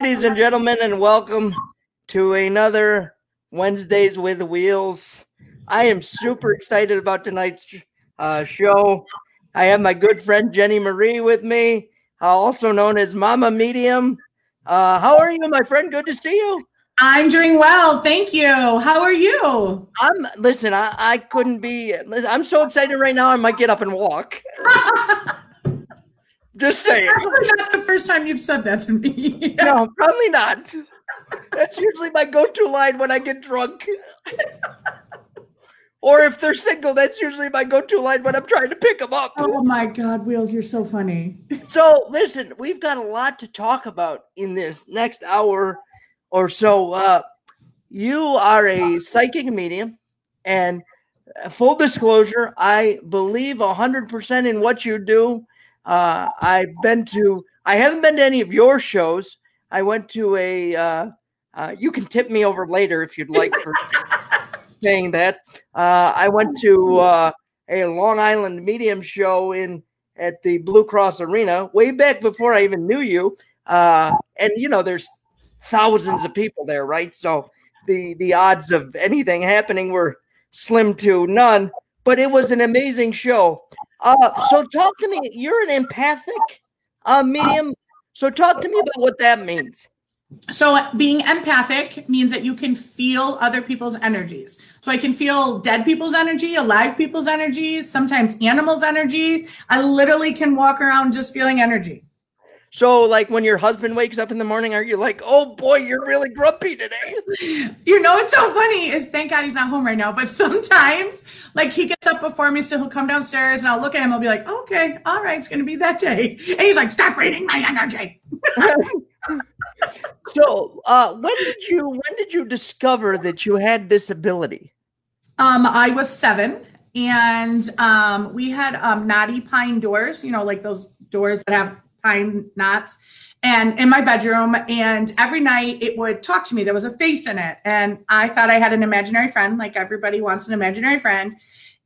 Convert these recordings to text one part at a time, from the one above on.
Ladies and gentlemen, and welcome to another Wednesdays with Wheels. I am super excited about tonight's uh, show. I have my good friend Jenny Marie with me, uh, also known as Mama Medium. Uh, how are you, my friend? Good to see you. I'm doing well, thank you. How are you? I'm listen. I, I couldn't be. I'm so excited right now. I might get up and walk. Just saying. Probably not the first time you've said that to me. no, probably not. That's usually my go-to line when I get drunk. or if they're single, that's usually my go-to line when I'm trying to pick them up. Oh my God, Wheels, you're so funny. so listen, we've got a lot to talk about in this next hour or so. Uh, you are a psychic medium, and uh, full disclosure, I believe hundred percent in what you do. Uh, I've been to, I haven't been to any of your shows. I went to a, uh, uh, you can tip me over later if you'd like for saying that. Uh, I went to uh, a Long Island medium show in at the Blue Cross Arena way back before I even knew you. Uh, and you know, there's thousands of people there, right? So the the odds of anything happening were slim to none. But it was an amazing show. Uh, so talk to me. You're an empathic uh, medium. So talk to me about what that means. So being empathic means that you can feel other people's energies. So I can feel dead people's energy, alive people's energies, sometimes animals' energy. I literally can walk around just feeling energy. So, like when your husband wakes up in the morning, are you like, "Oh boy, you're really grumpy today"? You know, it's so funny. Is thank God he's not home right now. But sometimes, like he gets up before me, so he'll come downstairs, and I'll look at him. I'll be like, "Okay, all right, it's gonna be that day." And he's like, "Stop reading my energy." so, uh, when did you when did you discover that you had this ability? Um, I was seven, and um, we had um, knotty pine doors. You know, like those doors that have pine knots and in my bedroom and every night it would talk to me. There was a face in it and i thought i had an imaginary friend like everybody wants an imaginary friend.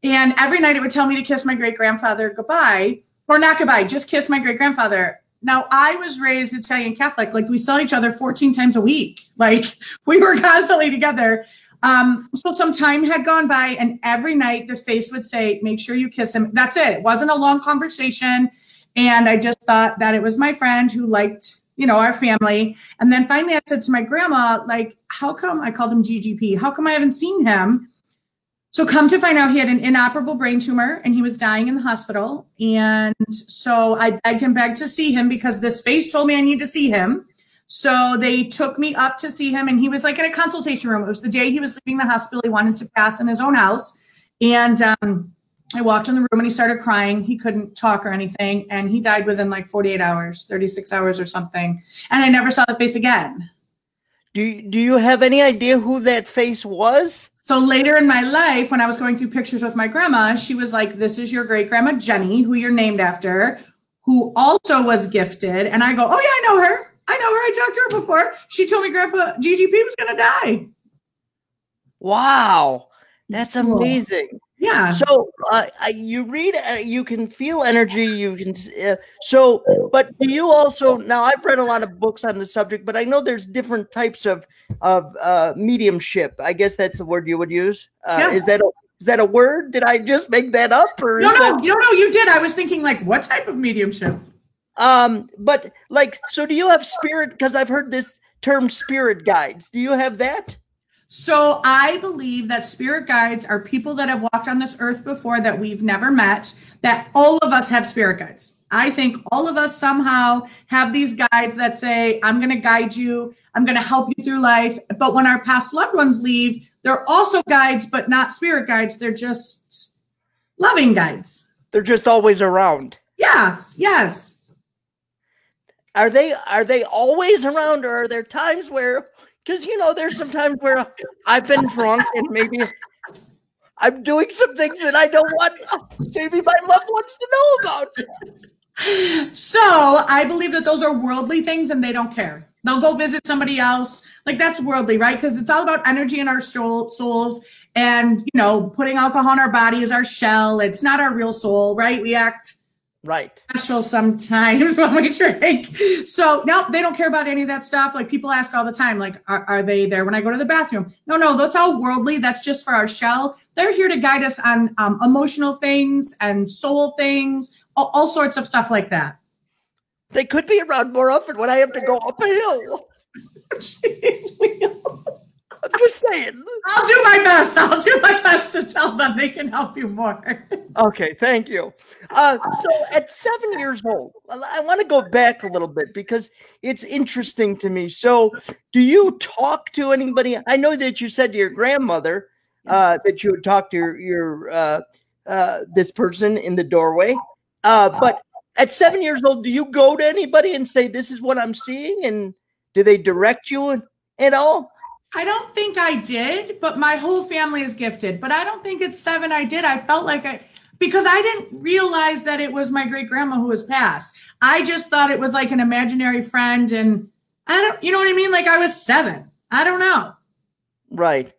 And every night it would tell me to kiss my great grandfather goodbye or not goodbye just kiss my great grandfather now i was raised italian catholic. Like we saw each other 14 times a week. Like we were constantly together. Um, so some time had gone by and every night the face would say make sure you kiss him. That's it. It wasn't a long conversation and I just thought that it was my friend who liked, you know, our family. And then finally I said to my grandma, like, how come I called him GGP? How come I haven't seen him? So come to find out he had an inoperable brain tumor and he was dying in the hospital. And so I begged and begged to see him because this face told me I need to see him. So they took me up to see him and he was like in a consultation room. It was the day he was leaving the hospital. He wanted to pass in his own house. And um, I walked in the room and he started crying. He couldn't talk or anything. And he died within like 48 hours, 36 hours or something. And I never saw the face again. Do you, do you have any idea who that face was? So later in my life, when I was going through pictures with my grandma, she was like, This is your great grandma Jenny, who you're named after, who also was gifted. And I go, Oh, yeah, I know her. I know her. I talked to her before. She told me Grandpa GGP was going to die. Wow. That's amazing. Yeah. So uh, you read, uh, you can feel energy. You can. Uh, so, but do you also now? I've read a lot of books on the subject, but I know there's different types of of uh, mediumship. I guess that's the word you would use. Uh, yeah. Is that a, is that a word? Did I just make that up? Or no, no, that... no, no. You did. I was thinking like, what type of mediumships? Um, but like, so do you have spirit? Because I've heard this term spirit guides. Do you have that? So I believe that spirit guides are people that have walked on this earth before that we've never met, that all of us have spirit guides. I think all of us somehow have these guides that say, I'm going to guide you, I'm going to help you through life. But when our past loved ones leave, they're also guides, but not spirit guides. They're just loving guides. They're just always around. Yes, yes. Are they are they always around or are there times where because you know there's sometimes where I've been drunk and maybe I'm doing some things that I don't want maybe my loved ones to know about. So I believe that those are worldly things and they don't care. They'll go visit somebody else. Like that's worldly, right? Because it's all about energy in our soul, souls. And, you know, putting alcohol in our body is our shell. It's not our real soul, right? We act Right. special sometimes when we drink. So no, they don't care about any of that stuff. Like people ask all the time, like, are, are they there when I go to the bathroom? No, no, that's all worldly. That's just for our shell. They're here to guide us on um, emotional things and soul things, all, all sorts of stuff like that. They could be around more often when I have to go up a hill. Jeez, Will. I'm just saying. I'll do my best. I'll do my best to tell them they can help you more. Okay, thank you. Uh, so at seven years old, I want to go back a little bit because it's interesting to me. So, do you talk to anybody? I know that you said to your grandmother uh, that you would talk to your, your uh, uh, this person in the doorway, uh, but at seven years old, do you go to anybody and say, "This is what I'm seeing," and do they direct you at all? I don't think I did, but my whole family is gifted. But I don't think it's seven I did. I felt like I because I didn't realize that it was my great grandma who was passed. I just thought it was like an imaginary friend and I don't you know what I mean? Like I was seven. I don't know. Right.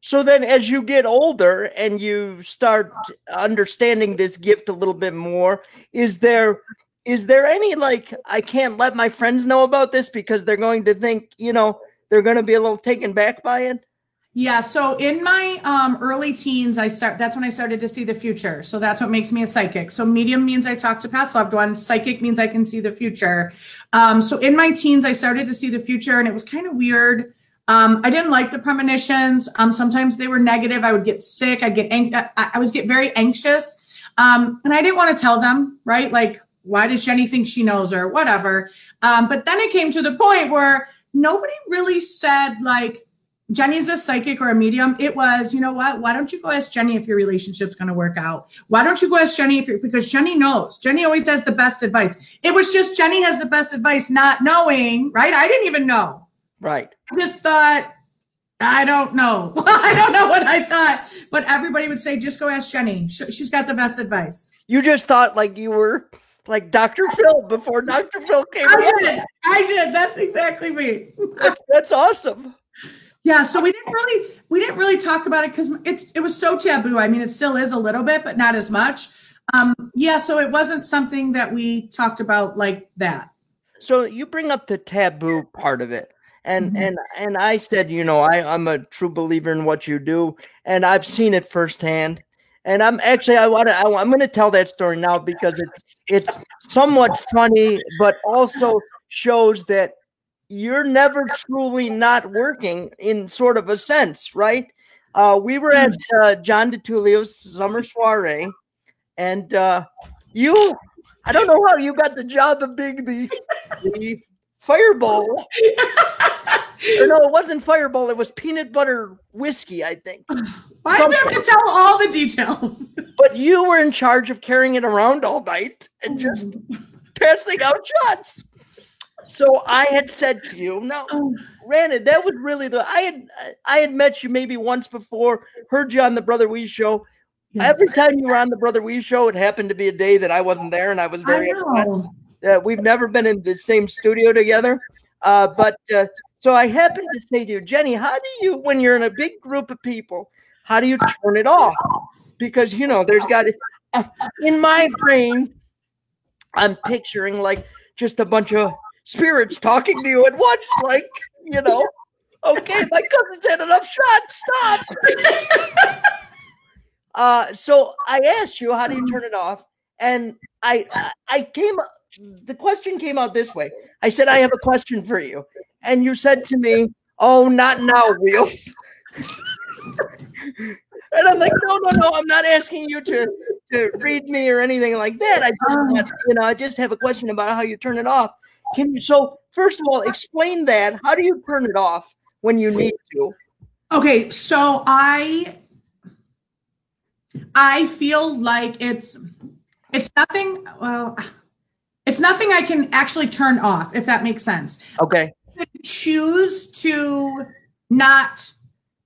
So then as you get older and you start understanding this gift a little bit more, is there is there any like I can't let my friends know about this because they're going to think, you know, they're going to be a little taken back by it? Yeah, so in my um, early teens, I start. That's when I started to see the future. So that's what makes me a psychic. So medium means I talk to past loved ones. Psychic means I can see the future. Um, so in my teens, I started to see the future, and it was kind of weird. Um, I didn't like the premonitions. Um, sometimes they were negative. I would get sick. I'd get ang- I, I was get very anxious, um, and I didn't want to tell them. Right, like why does Jenny think she knows or whatever? Um, but then it came to the point where nobody really said like Jenny's a psychic or a medium. It was, you know what? Why don't you go ask Jenny if your relationship's going to work out? Why don't you go ask Jenny if you're because Jenny knows. Jenny always has the best advice. It was just Jenny has the best advice, not knowing, right? I didn't even know. Right. I just thought, I don't know. I don't know what I thought, but everybody would say, just go ask Jenny. She's got the best advice. You just thought like you were like Dr. Phil before Dr. Phil came. I did. I did. That's exactly me. that's, that's awesome. Yeah, so we didn't really we didn't really talk about it because it's it was so taboo. I mean, it still is a little bit, but not as much. Um, yeah, so it wasn't something that we talked about like that. So you bring up the taboo part of it. And mm-hmm. and and I said, you know, I, I'm a true believer in what you do, and I've seen it firsthand. And I'm actually I want to I'm going to tell that story now because it's it's somewhat funny, but also shows that you're never truly not working in sort of a sense, right? Uh, we were at mm. uh, John DeTulio's summer soiree, and uh, you, I don't know how you got the job of being the, the fireball. or no, it wasn't fireball. It was peanut butter whiskey, I think. I have to tell all the details. But you were in charge of carrying it around all night and just passing out shots. So I had said to you, now, oh. granted, that was really the I had I had met you maybe once before, heard you on the Brother Wease show. Yeah. Every time you were on the Brother Wease show, it happened to be a day that I wasn't there, and I was very upset. Uh, we've never been in the same studio together, uh, but uh, so I happened to say to you, Jenny, how do you, when you're in a big group of people, how do you turn it off? Because you know, there's got to, uh, in my brain, I'm picturing like just a bunch of spirits talking to you at once, like, you know, okay, my cousin's had enough shots, stop. uh, so I asked you, how do you turn it off? And I, I came, the question came out this way. I said, I have a question for you. And you said to me, oh, not now, Wheels. and I'm like, no, no, no, I'm not asking you to, to read me or anything like that. I just, you know, I just have a question about how you turn it off. Can you so first of all explain that? How do you turn it off when you need to? Okay, so I I feel like it's it's nothing well it's nothing I can actually turn off if that makes sense. Okay. Choose to not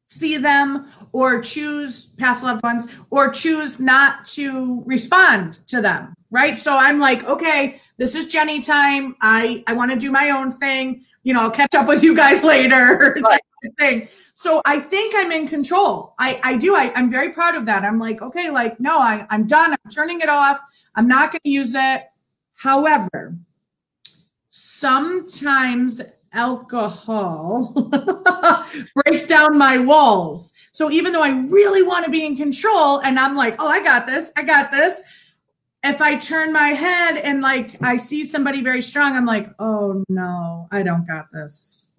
see them or choose past loved ones or choose not to respond to them right so i'm like okay this is jenny time i i want to do my own thing you know i'll catch up with you guys later right, thing. So I think I'm in control. I, I do. I, I'm very proud of that. I'm like, okay, like, no, I, I'm done. I'm turning it off. I'm not going to use it. However, sometimes alcohol breaks down my walls. So even though I really want to be in control and I'm like, oh, I got this, I got this. If I turn my head and like I see somebody very strong, I'm like, oh no, I don't got this.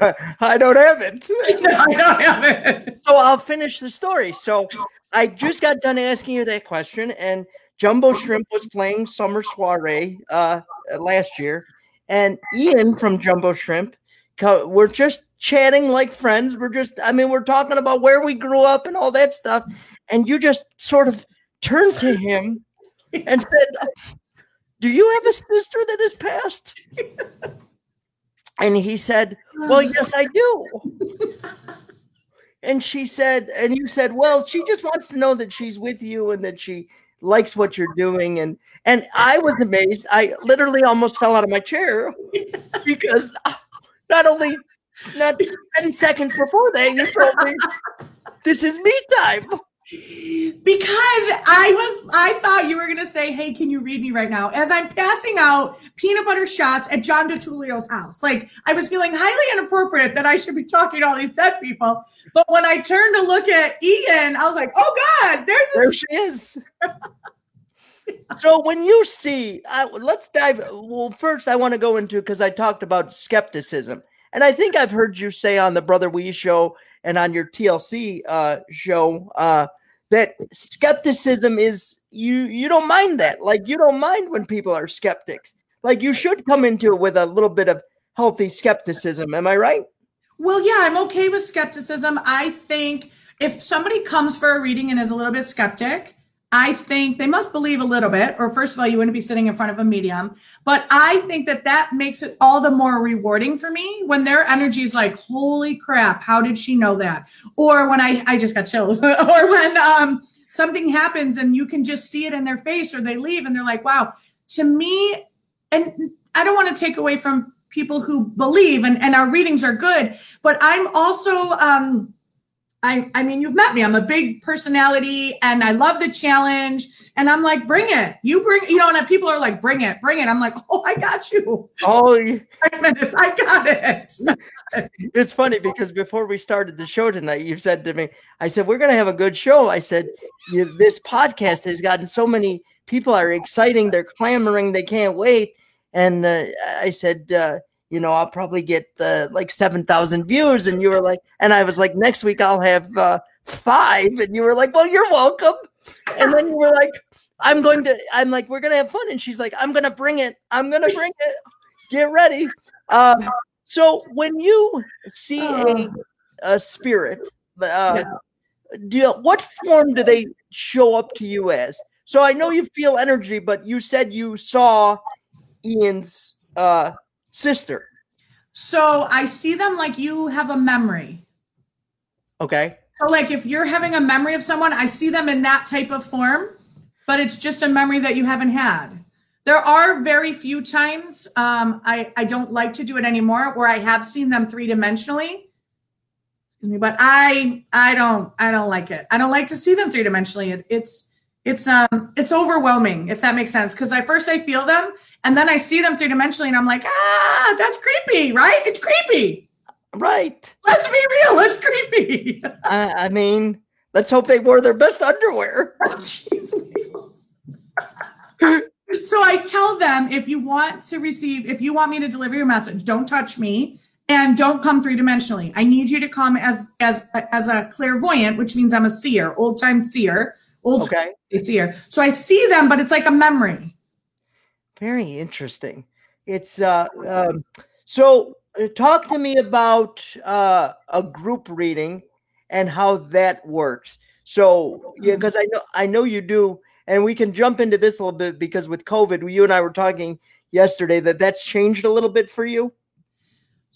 I don't have it. I don't have it. So I'll finish the story. So I just got done asking you that question, and Jumbo Shrimp was playing Summer Soiree uh, last year, and Ian from Jumbo Shrimp, we're just chatting like friends. We're just, I mean, we're talking about where we grew up and all that stuff. And you just sort of turned to him and said, Do you have a sister that has passed? And he said, Well, yes, I do. And she said, and you said, Well, she just wants to know that she's with you and that she likes what you're doing and and I was amazed. I literally almost fell out of my chair because not only not 10 seconds before that you told me this is me time because I was I thought you were gonna say, Hey, can you read me right now? As I'm passing out peanut butter shots at John DeTulio's house. Like I was feeling highly inappropriate that I should be talking to all these dead people. But when I turned to look at Ian, I was like, Oh God, there's there she is. so when you see uh, let's dive well first i want to go into because i talked about skepticism and i think i've heard you say on the brother Wease show and on your TLC uh, show uh, that skepticism is you you don't mind that. Like you don't mind when people are skeptics. Like you should come into it with a little bit of healthy skepticism. Am i right? Well yeah i'm okay with skepticism. I think if somebody comes for a reading and is a little bit skeptic I think they must believe a little bit, or first of all, you wouldn't be sitting in front of a medium. But I think that that makes it all the more rewarding for me when their energy is like, holy crap, how did she know that? Or when I, I just got chills, or when um, something happens and you can just see it in their face, or they leave and they're like, wow, to me, and I don't want to take away from people who believe and, and our readings are good, but I'm also, um, I, I mean, you've met me. I'm a big personality and I love the challenge. And I'm like, bring it. You bring, you know, and people are like, bring it, bring it. I'm like, oh, I got you. Oh, five minutes. I got it. it's funny because before we started the show tonight, you said to me, I said, we're going to have a good show. I said, this podcast has gotten so many people are exciting. They're clamoring. They can't wait. And uh, I said, uh, you know, I'll probably get uh, like 7,000 views. And you were like, and I was like, next week I'll have uh, five. And you were like, well, you're welcome. And then you were like, I'm going to, I'm like, we're going to have fun. And she's like, I'm going to bring it. I'm going to bring it. Get ready. Um, so when you see a, a spirit, uh, do you, what form do they show up to you as? So I know you feel energy, but you said you saw Ian's uh, sister. So I see them like you have a memory. Okay. So, like if you're having a memory of someone, I see them in that type of form, but it's just a memory that you haven't had. There are very few times um, I, I don't like to do it anymore where I have seen them three dimensionally. But I I don't I don't like it. I don't like to see them three dimensionally. It, it's it's um it's overwhelming if that makes sense because I first I feel them and then I see them three dimensionally and I'm like ah that's creepy right? It's creepy. Right. Let's be real it's creepy. I, I mean let's hope they wore their best underwear. So I tell them if you want to receive if you want me to deliver your message don't touch me and don't come three dimensionally I need you to come as as as a clairvoyant which means I'm a seer old time seer old okay. It's here. So I see them, but it's like a memory. Very interesting. It's uh um, so uh, talk to me about uh, a group reading and how that works. So yeah, because mm-hmm. I know I know you do, and we can jump into this a little bit because with COVID, you and I were talking yesterday that that's changed a little bit for you.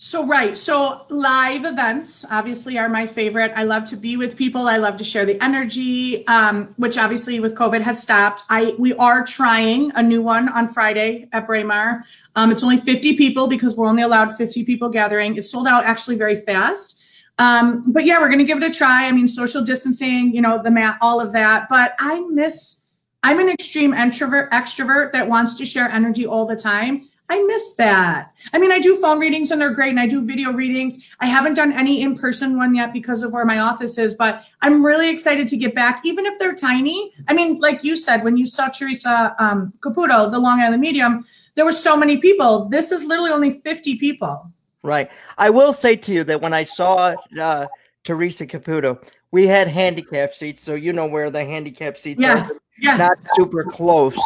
So, right. So, live events obviously are my favorite. I love to be with people. I love to share the energy, um, which obviously with COVID has stopped. I We are trying a new one on Friday at Braemar. Um, it's only 50 people because we're only allowed 50 people gathering. It sold out actually very fast. Um, but yeah, we're gonna give it a try. I mean, social distancing, you know, the mat, all of that. But I miss. I'm an extreme introvert, extrovert that wants to share energy all the time. I miss that. I mean, I do phone readings and they're great, and I do video readings. I haven't done any in person one yet because of where my office is, but I'm really excited to get back, even if they're tiny. I mean, like you said, when you saw Theresa um, Caputo, the Long Island Medium, there were so many people. This is literally only 50 people. Right. I will say to you that when I saw uh, Theresa Caputo, we had handicap seats, so you know where the handicap seats yeah. are. Yeah. Not super close.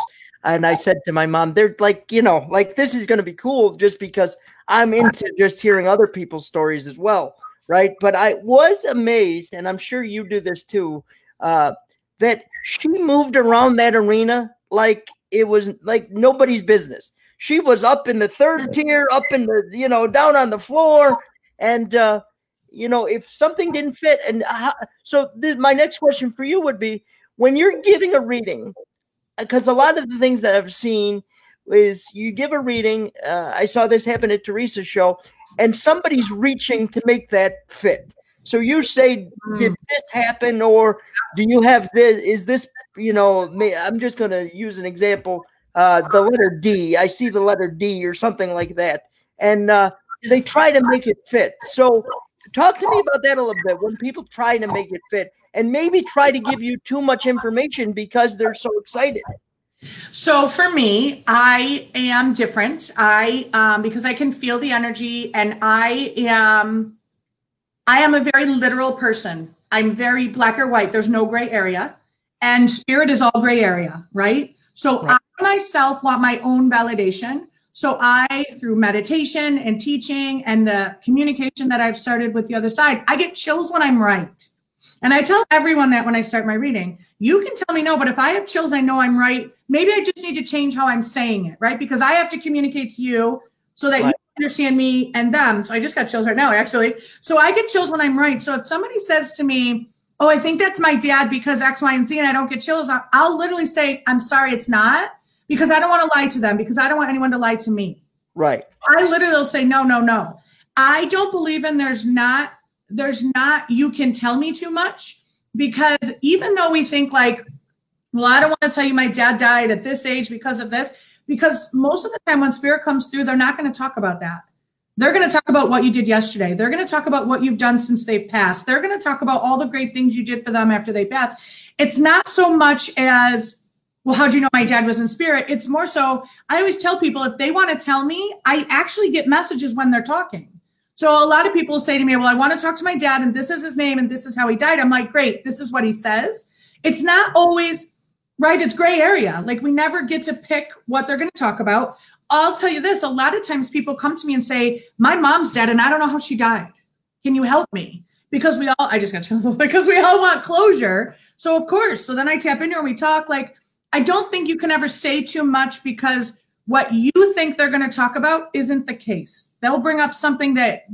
And I said to my mom, they're like, you know, like this is going to be cool just because I'm into just hearing other people's stories as well. Right. But I was amazed, and I'm sure you do this too, uh, that she moved around that arena like it was like nobody's business. She was up in the third tier, up in the, you know, down on the floor. And, uh, you know, if something didn't fit, and uh, so my next question for you would be when you're giving a reading, because a lot of the things that I've seen is you give a reading. Uh, I saw this happen at Theresa's show, and somebody's reaching to make that fit. So you say, mm. did this happen, or do you have this? Is this, you know, I'm just going to use an example. Uh, the letter D. I see the letter D or something like that, and uh, they try to make it fit. So talk to me about that a little bit. When people try to make it fit, and maybe try to give you too much information because they're so excited. So for me, I am different. I um, because I can feel the energy, and I am I am a very literal person. I'm very black or white. There's no gray area, and spirit is all gray area, right? So right. I myself want my own validation. So I, through meditation and teaching and the communication that I've started with the other side, I get chills when I'm right. And I tell everyone that when I start my reading, you can tell me no, but if I have chills, I know I'm right. Maybe I just need to change how I'm saying it, right? Because I have to communicate to you so that right. you understand me and them. So I just got chills right now, actually. So I get chills when I'm right. So if somebody says to me, Oh, I think that's my dad because X, Y, and Z, and I don't get chills, I'll literally say, I'm sorry, it's not because I don't want to lie to them because I don't want anyone to lie to me. Right. I literally will say, No, no, no. I don't believe in there's not there's not you can tell me too much because even though we think like well i don't want to tell you my dad died at this age because of this because most of the time when spirit comes through they're not going to talk about that. They're going to talk about what you did yesterday. They're going to talk about what you've done since they've passed. They're going to talk about all the great things you did for them after they passed. It's not so much as well how do you know my dad was in spirit? It's more so i always tell people if they want to tell me i actually get messages when they're talking so a lot of people say to me, well, I want to talk to my dad and this is his name and this is how he died. I'm like, great, this is what he says. It's not always right. It's gray area. Like we never get to pick what they're going to talk about. I'll tell you this. A lot of times people come to me and say, my mom's dead and I don't know how she died. Can you help me? Because we all, I just got chills because we all want closure. So of course, so then I tap into her and we talk like, I don't think you can ever say too much because what you think they're going to talk about isn't the case. They'll bring up something that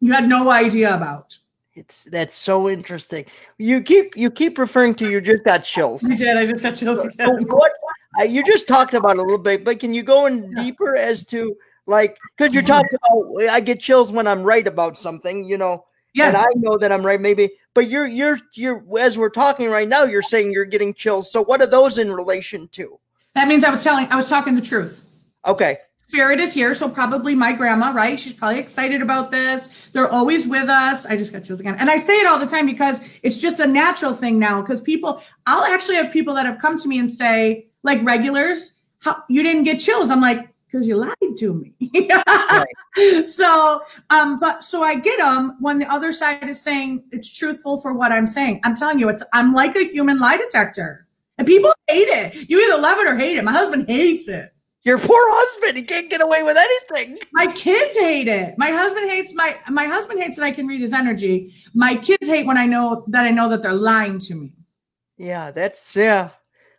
you had no idea about. It's that's so interesting. You keep you keep referring to you just got chills. You did. I just got chills again. what uh, you just talked about a little bit, but can you go in yeah. deeper as to like because you're talking about I get chills when I'm right about something, you know. Yeah. And I know that I'm right, maybe, but you're you're you're as we're talking right now, you're saying you're getting chills. So what are those in relation to? That means I was telling I was talking the truth. Okay. Spirit is here, so probably my grandma, right? She's probably excited about this. They're always with us. I just got chills again. And I say it all the time because it's just a natural thing now. Because people, I'll actually have people that have come to me and say, like regulars, how you didn't get chills. I'm like, because you lied to me. right. So, um, but so I get them when the other side is saying it's truthful for what I'm saying. I'm telling you, it's I'm like a human lie detector, and people hate it. You either love it or hate it. My husband hates it. Your poor husband, he can't get away with anything. My kids hate it. My husband hates my my husband hates that I can read his energy. My kids hate when I know that I know that they're lying to me. Yeah, that's yeah.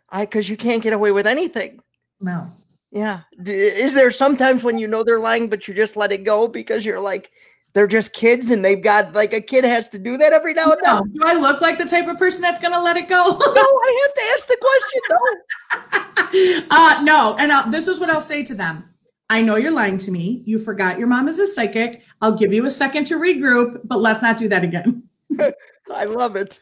I because you can't get away with anything. No. Yeah. Is there sometimes when you know they're lying, but you just let it go because you're like, they're just kids and they've got like a kid has to do that every now and then. Do I look like the type of person that's going to let it go? no, I have to ask the question though. uh, no, and uh, this is what I'll say to them. I know you're lying to me. You forgot your mom is a psychic. I'll give you a second to regroup, but let's not do that again. I love it.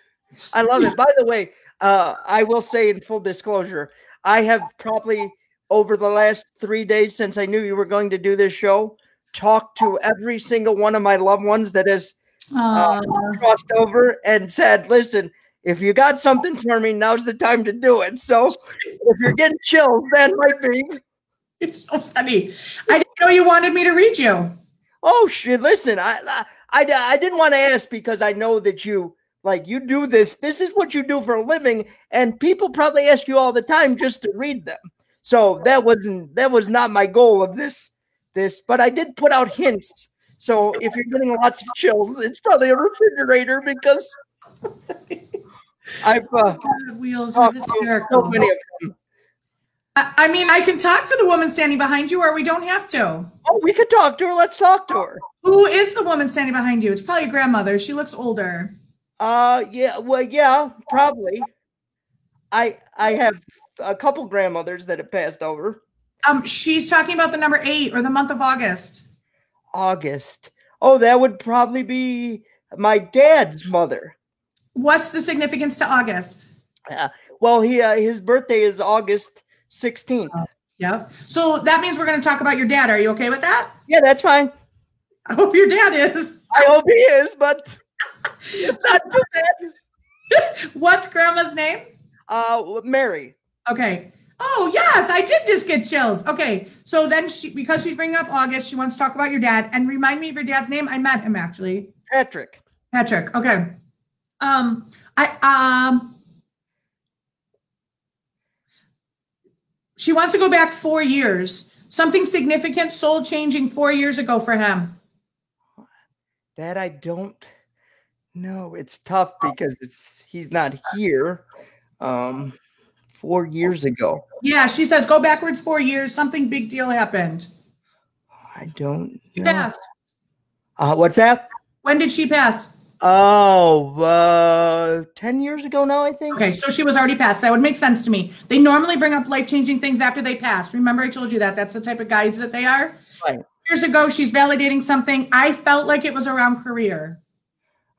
I love it. By the way, uh, I will say in full disclosure, I have probably over the last three days since I knew you were going to do this show, talked to every single one of my loved ones that has uh, crossed over and said, listen, if you got something for me, now's the time to do it. So if you're getting chills, that might be. It's so funny. I didn't know you wanted me to read you. Oh shit! Listen, I, I I I didn't want to ask because I know that you like you do this. This is what you do for a living, and people probably ask you all the time just to read them. So that wasn't that was not my goal of this this, but I did put out hints. So if you're getting lots of chills, it's probably a refrigerator because I've uh, wheels are hysterical. So many of them. I mean, I can talk to the woman standing behind you, or we don't have to. Oh, we could talk to her. Let's talk to her. Who is the woman standing behind you? It's probably your grandmother. She looks older. Uh, yeah. Well, yeah, probably. I I have a couple grandmothers that have passed over. Um, she's talking about the number eight or the month of August. August. Oh, that would probably be my dad's mother. What's the significance to August? Uh, well, he uh, his birthday is August 16th. Uh, yep. So that means we're going to talk about your dad. Are you okay with that? Yeah, that's fine. I hope your dad is. I hope he is, but not too bad. What's grandma's name? Uh, Mary. Okay. Oh yes, I did just get chills. Okay, so then she because she's bringing up August, she wants to talk about your dad and remind me of your dad's name. I met him actually. Patrick. Patrick. Okay. Um, I um. She wants to go back four years. Something significant, soul changing four years ago for him. That I don't know. It's tough because it's he's not here. Um, four years ago. Yeah, she says go backwards four years. Something big deal happened. I don't know. Pass. Uh, what's that? When did she pass? Oh, uh, 10 years ago now, I think. Okay, so she was already passed. That would make sense to me. They normally bring up life changing things after they pass. Remember, I told you that. That's the type of guides that they are. Right. Years ago, she's validating something. I felt like it was around career.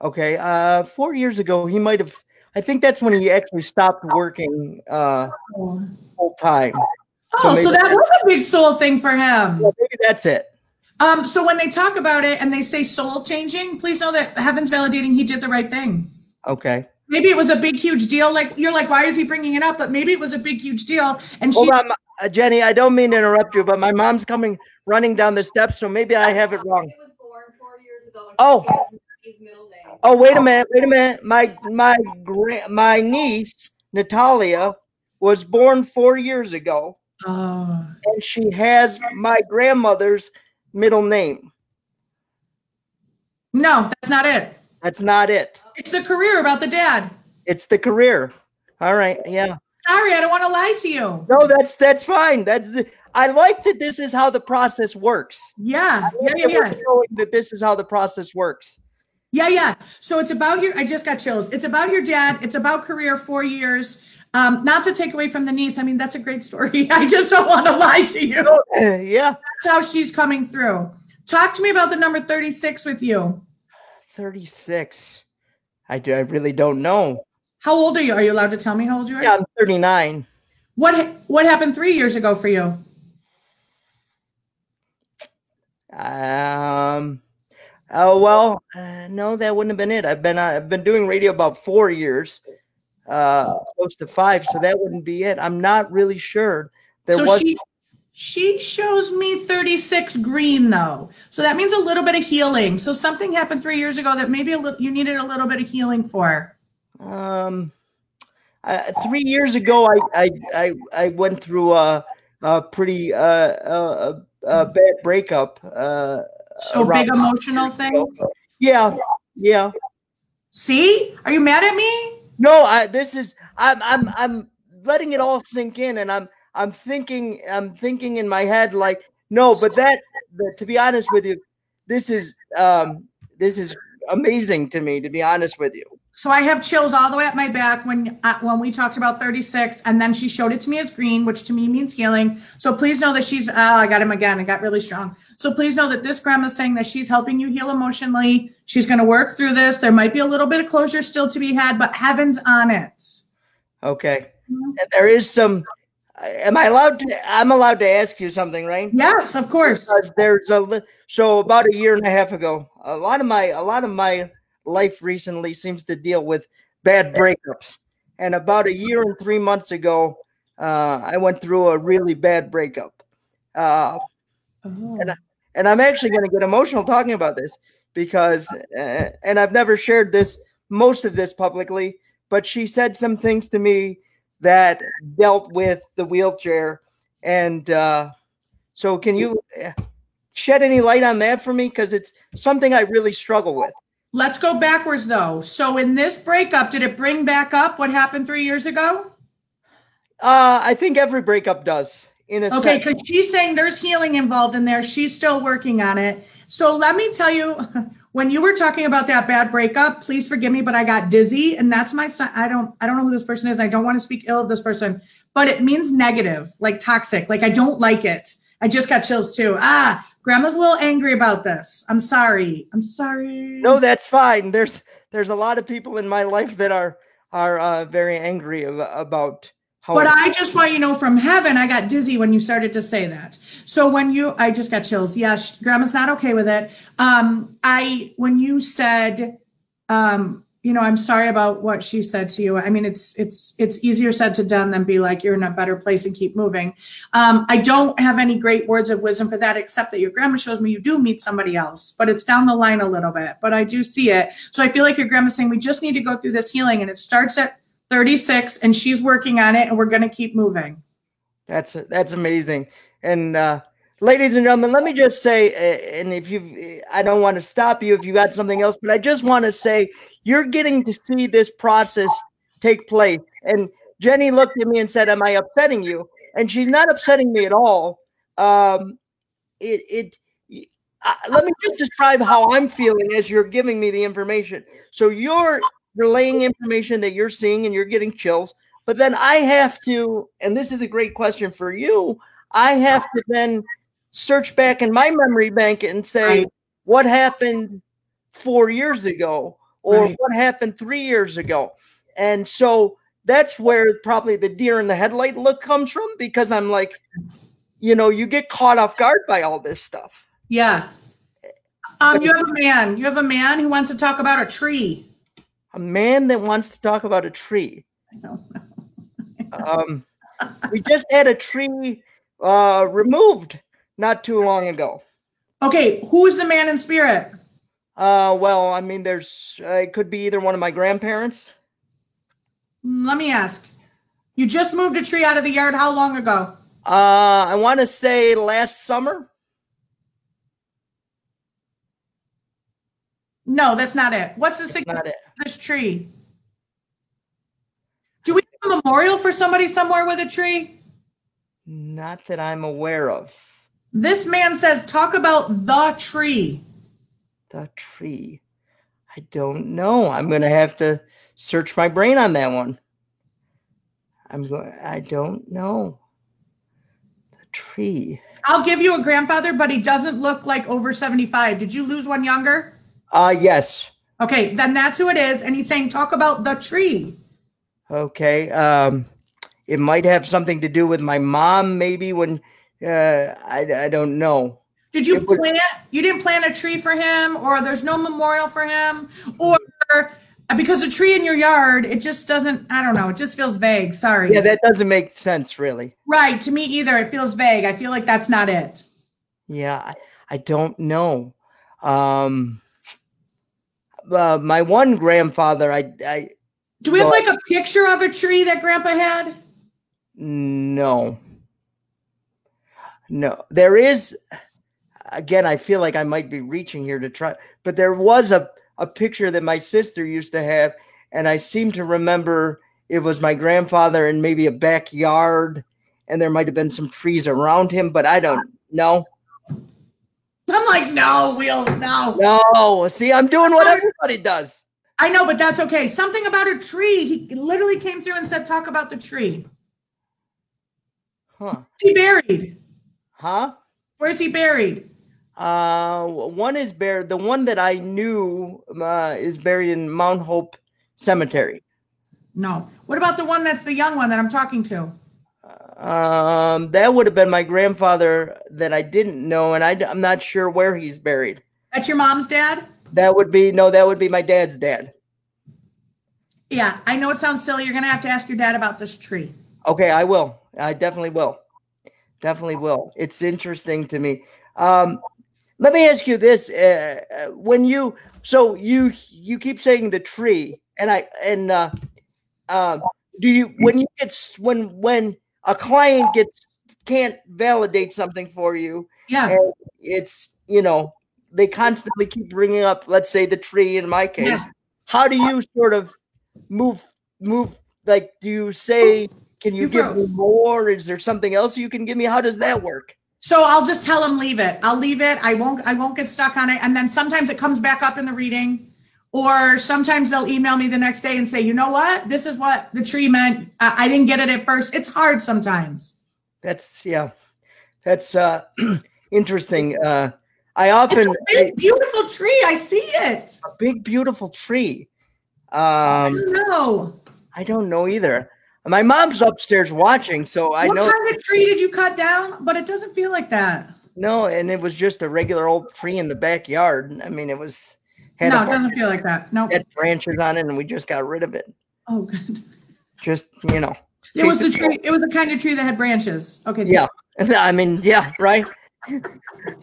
Okay. Uh, four years ago, he might have. I think that's when he actually stopped working uh, full time. Oh, so, so that was a big soul thing for him. Well, maybe that's it. Um, so when they talk about it and they say soul changing, please know that heaven's validating he did the right thing. Okay. Maybe it was a big, huge deal. Like you're like, why is he bringing it up? But maybe it was a big, huge deal. And Hold she- on, uh, Jenny. I don't mean to interrupt you, but my mom's coming running down the steps, so maybe I have it wrong. was born four years ago. Oh. Oh, wait a oh. minute. Wait a minute. My my my niece Natalia was born four years ago. Oh. And she has my grandmother's middle name. No, that's not it. That's not it. It's the career about the dad. It's the career. All right. Yeah. Sorry, I don't want to lie to you. No, that's that's fine. That's the I like that this is how the process works. Yeah. Yeah, yeah, yeah. That this is how the process works. Yeah, yeah. So it's about your I just got chills. It's about your dad. It's about career 4 years. Um, not to take away from the niece. I mean, that's a great story. I just don't want to lie to you. yeah. That's how she's coming through. Talk to me about the number 36 with you. 36. I, do, I really don't know. How old are you? Are you allowed to tell me how old you are? Yeah, I'm 39. What what happened 3 years ago for you? Um Oh well, uh, no, that wouldn't have been it. I've been uh, I've been doing radio about four years, uh, close to five, so that wouldn't be it. I'm not really sure. There so was. She, she shows me 36 green though, so that means a little bit of healing. So something happened three years ago that maybe a little, you needed a little bit of healing for. Um, uh, three years ago, I I I, I went through a, a pretty uh, a, a bad breakup. Uh, so big emotional thing. Yeah, yeah. See, are you mad at me? No, I. This is I'm I'm I'm letting it all sink in, and I'm I'm thinking I'm thinking in my head like no, but that, that to be honest with you, this is um this is amazing to me to be honest with you. So I have chills all the way up my back when uh, when we talked about 36, and then she showed it to me as green, which to me means healing. So please know that she's. Oh, I got him again. I got really strong. So please know that this grandma's saying that she's helping you heal emotionally. She's going to work through this. There might be a little bit of closure still to be had, but heaven's on it. Okay. Mm-hmm. There is some. Am I allowed to? I'm allowed to ask you something, right? Yes, of course. Because there's a. So about a year and a half ago, a lot of my a lot of my life recently seems to deal with bad breakups. And about a year and three months ago, uh, I went through a really bad breakup. Uh, oh. and, I, and I'm actually going to get emotional talking about this because, uh, and I've never shared this, most of this publicly, but she said some things to me that dealt with the wheelchair. And uh, so, can you uh, shed any light on that for me? Because it's something I really struggle with. Let's go backwards though. So in this breakup, did it bring back up what happened three years ago? Uh, I think every breakup does. In a okay, because she's saying there's healing involved in there. She's still working on it. So let me tell you, when you were talking about that bad breakup, please forgive me, but I got dizzy, and that's my son. I don't, I don't know who this person is. I don't want to speak ill of this person, but it means negative, like toxic. Like I don't like it. I just got chills too. Ah, grandma's a little angry about this. I'm sorry. I'm sorry. No, that's fine. There's there's a lot of people in my life that are are uh, very angry about how But I, I just want you to know from heaven, I got dizzy when you started to say that. So when you I just got chills. Yes, yeah, grandma's not okay with it. Um I when you said um you know, I'm sorry about what she said to you. I mean, it's it's it's easier said to done than be like you're in a better place and keep moving. Um, I don't have any great words of wisdom for that, except that your grandma shows me you do meet somebody else, but it's down the line a little bit. But I do see it, so I feel like your grandma's saying we just need to go through this healing, and it starts at 36, and she's working on it, and we're going to keep moving. That's that's amazing, and uh, ladies and gentlemen, let me just say, and if you, I don't want to stop you if you got something else, but I just want to say you're getting to see this process take place. And Jenny looked at me and said, "Am I upsetting you?" And she's not upsetting me at all. Um, it it. Uh, let me just describe how I'm feeling as you're giving me the information. So you're relaying information that you're seeing and you're getting chills. But then I have to, and this is a great question for you. I have to then search back in my memory bank and say, right. what happened four years ago? or right. what happened three years ago. And so that's where probably the deer in the headlight look comes from because I'm like, you know, you get caught off guard by all this stuff. Yeah. Um, you have a man. You have a man who wants to talk about a tree. A man that wants to talk about a tree. I know. um, we just had a tree uh, removed not too long ago. Okay, who's the man in spirit? Uh, well, I mean, there's uh, it could be either one of my grandparents. Let me ask. You just moved a tree out of the yard. How long ago? Uh, I want to say last summer. No, that's not it. What's the significance of this tree? Do we have a memorial for somebody somewhere with a tree? Not that I'm aware of. This man says, talk about the tree the tree? I don't know. I'm going to have to search my brain on that one. I'm going I don't know. The tree. I'll give you a grandfather, but he doesn't look like over 75. Did you lose one younger? Uh yes. Okay, then that's who it is and he's saying talk about the tree. Okay. Um it might have something to do with my mom maybe when uh I I don't know. Did you plant? You didn't plant a tree for him, or there's no memorial for him, or because a tree in your yard, it just doesn't. I don't know. It just feels vague. Sorry. Yeah, that doesn't make sense, really. Right to me either. It feels vague. I feel like that's not it. Yeah, I, I don't know. Um, uh, my one grandfather, I, I. Do we have like a picture of a tree that Grandpa had? No. No, there is again, I feel like I might be reaching here to try, but there was a, a picture that my sister used to have, and I seem to remember it was my grandfather in maybe a backyard, and there might have been some trees around him, but I don't know. I'm like, no, we'll no. No, see, I'm doing what everybody does. I know, but that's okay. Something about a tree. He literally came through and said, "Talk about the tree." Huh? He buried. Huh? Where's he buried? Uh, one is buried. The one that I knew uh, is buried in Mount Hope Cemetery. No. What about the one that's the young one that I'm talking to? Um, that would have been my grandfather that I didn't know, and I, am not sure where he's buried. That's your mom's dad? That would be no, that would be my dad's dad. Yeah, I know it sounds silly. You're gonna have to ask your dad about this tree. Okay, I will. I definitely will. Definitely will. It's interesting to me. Um, let me ask you this: uh, uh when you so you you keep saying the tree, and I and uh, uh, do you when you get when when a client gets can't validate something for you, yeah, it's you know they constantly keep bringing up, let's say the tree in my case. Yeah. How do you sort of move move like do you say can you, you give me more? Is there something else you can give me? How does that work? So I'll just tell them leave it. I'll leave it. I won't I won't get stuck on it. And then sometimes it comes back up in the reading. Or sometimes they'll email me the next day and say, you know what? This is what the tree meant. I, I didn't get it at first. It's hard sometimes. That's yeah. That's uh interesting. Uh I often big, beautiful tree. I see it. A big beautiful tree. Um I don't know. I don't know either. My mom's upstairs watching, so I what know. What kind of tree did you cut down? But it doesn't feel like that. No, and it was just a regular old tree in the backyard. I mean, it was. no, it doesn't feel like that. No. Nope. Had branches on it, and we just got rid of it. Oh, good. Just you know. It was the tree. It was a kind of tree that had branches. Okay. Yeah, I mean, yeah, right. no,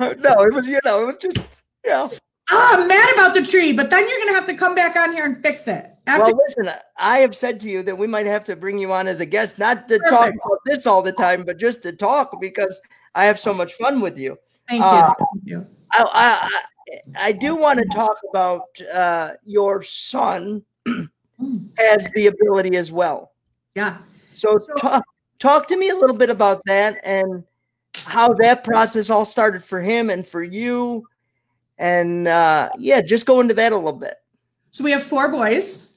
it was you know, it was just you know. Oh, I'm mad about the tree, but then you're gonna have to come back on here and fix it. After- well, listen, I have said to you that we might have to bring you on as a guest, not to Perfect. talk about this all the time, but just to talk because I have so much fun with you. Thank you. Uh, Thank you. I, I, I do want to talk about uh, your son has the ability as well. Yeah. So, so talk, talk to me a little bit about that and how that process all started for him and for you. And uh, yeah, just go into that a little bit. So we have four boys.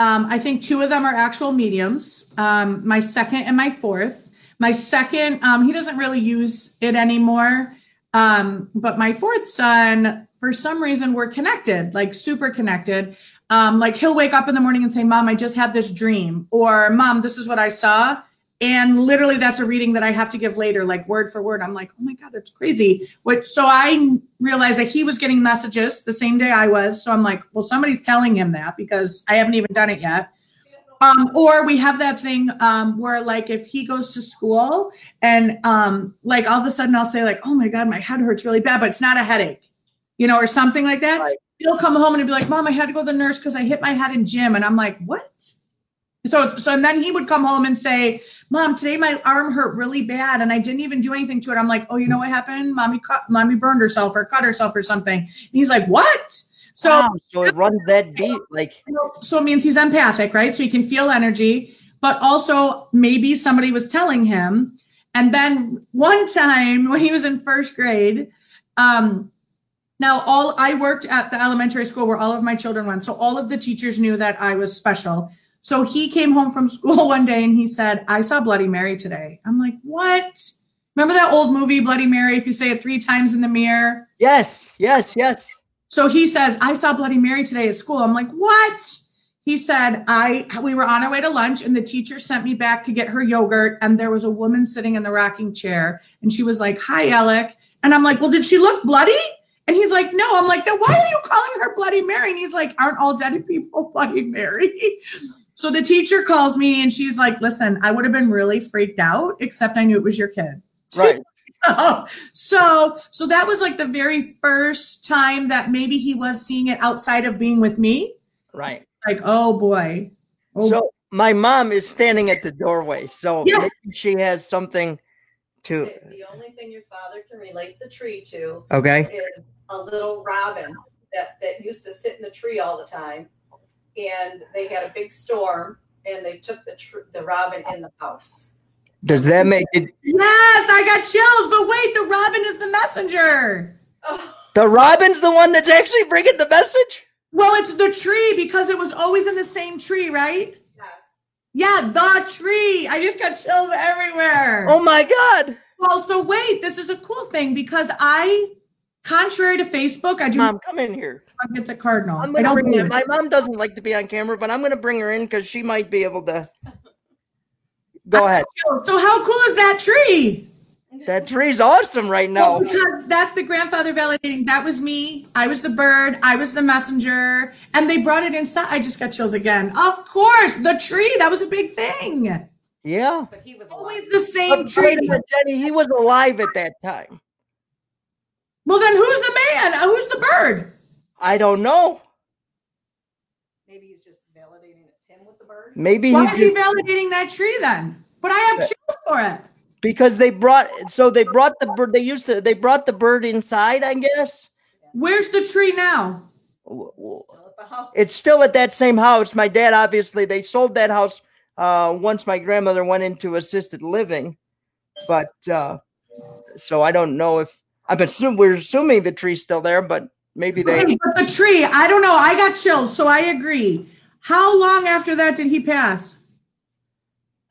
Um, I think two of them are actual mediums. Um, my second and my fourth. My second, um, he doesn't really use it anymore. Um, but my fourth son, for some reason, we're connected, like super connected. Um, like he'll wake up in the morning and say, Mom, I just had this dream, or Mom, this is what I saw. And literally, that's a reading that I have to give later, like word for word. I'm like, oh my God, that's crazy. Which, so I realized that he was getting messages the same day I was. So I'm like, well, somebody's telling him that because I haven't even done it yet. Um, or we have that thing um, where, like, if he goes to school and, um, like, all of a sudden I'll say, like, oh my God, my head hurts really bad, but it's not a headache, you know, or something like that. Right. He'll come home and he'll be like, Mom, I had to go to the nurse because I hit my head in gym. And I'm like, what? So, so and then he would come home and say, "Mom, today my arm hurt really bad, and I didn't even do anything to it." I'm like, "Oh, you know what happened? Mommy cut, mommy burned herself or cut herself or something." And he's like, "What?" So, wow, so it runs that deep, like. So it means he's empathic, right? So he can feel energy, but also maybe somebody was telling him. And then one time when he was in first grade, um, now all I worked at the elementary school where all of my children went, so all of the teachers knew that I was special. So he came home from school one day and he said, I saw Bloody Mary today. I'm like, what? Remember that old movie, Bloody Mary, if you say it three times in the mirror? Yes, yes, yes. So he says, I saw Bloody Mary today at school. I'm like, what? He said, I we were on our way to lunch and the teacher sent me back to get her yogurt. And there was a woman sitting in the rocking chair. And she was like, Hi, Alec. And I'm like, Well, did she look bloody? And he's like, No. I'm like, then why are you calling her Bloody Mary? And he's like, Aren't all dead people Bloody Mary? So the teacher calls me and she's like, listen, I would have been really freaked out, except I knew it was your kid. Right. so, so, so that was like the very first time that maybe he was seeing it outside of being with me. Right. Like, oh boy. Oh. So my mom is standing at the doorway. So yeah. maybe she has something to. The only thing your father can relate the tree to okay. is a little robin that, that used to sit in the tree all the time and they had a big storm and they took the tr- the robin in the house. Does that make it? Yes, I got chills. But wait, the robin is the messenger. Oh. The robin's the one that's actually bringing the message. Well, it's the tree because it was always in the same tree, right? Yes. Yeah, the tree. I just got chills everywhere. Oh my God. Well, so wait, this is a cool thing because I, contrary to Facebook, I do Mom, come in here. not get a cardinal. I'm I gonna don't bring believe her. it. My mom doesn't like to be on camera, but I'm gonna bring her in because she might be able to. Go ahead. So how cool is that tree? That tree's awesome right Well, now. Oh, because that's the grandfather validating. That was me. I was the bird. I was the messenger. And they brought it inside. I just got chills again. Of course, the tree. That was a big thing. Yeah. But he was Always alive. the same But tree. Jenny, he was alive at that time. Well, then who's the man? Uh, Who's the bird? I don't know. Maybe he's just validating it's him with the bird. Maybe Why he is he validating that tree then? But I have chills for it. because they brought so they brought the bird. They used to they brought the bird inside. I guess Where's the tree now? W- w- Still at the house. it's still at that same house. My dad obviously they sold that house uh, once my grandmother went into assisted living, but uh, so I don't know if I'm assuming we're assuming the tree's still there, but maybe they. Okay, but the tree, I don't know. I got chills, so I agree. How long after that did he pass?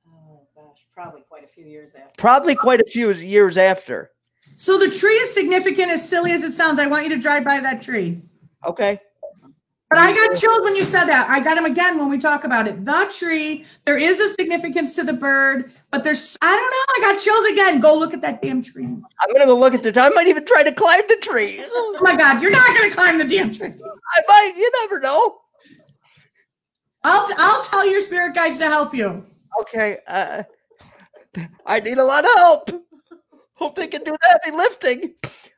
Oh gosh, probably quite a few years after. Probably quite a few years after. So the tree is significant, as silly as it sounds. I want you to drive by that tree. Okay. But I got chills when you said that. I got them again when we talk about it. The tree, there is a significance to the bird, but there's, I don't know. I got chills again. Go look at that damn tree. I'm gonna go look at the. Tree. I might even try to climb the tree. Oh my God, you're not going to climb the damn tree. I might. You never know. I'll, I'll tell your spirit guides to help you. Okay. Uh, I need a lot of help. Hope they can do the heavy lifting.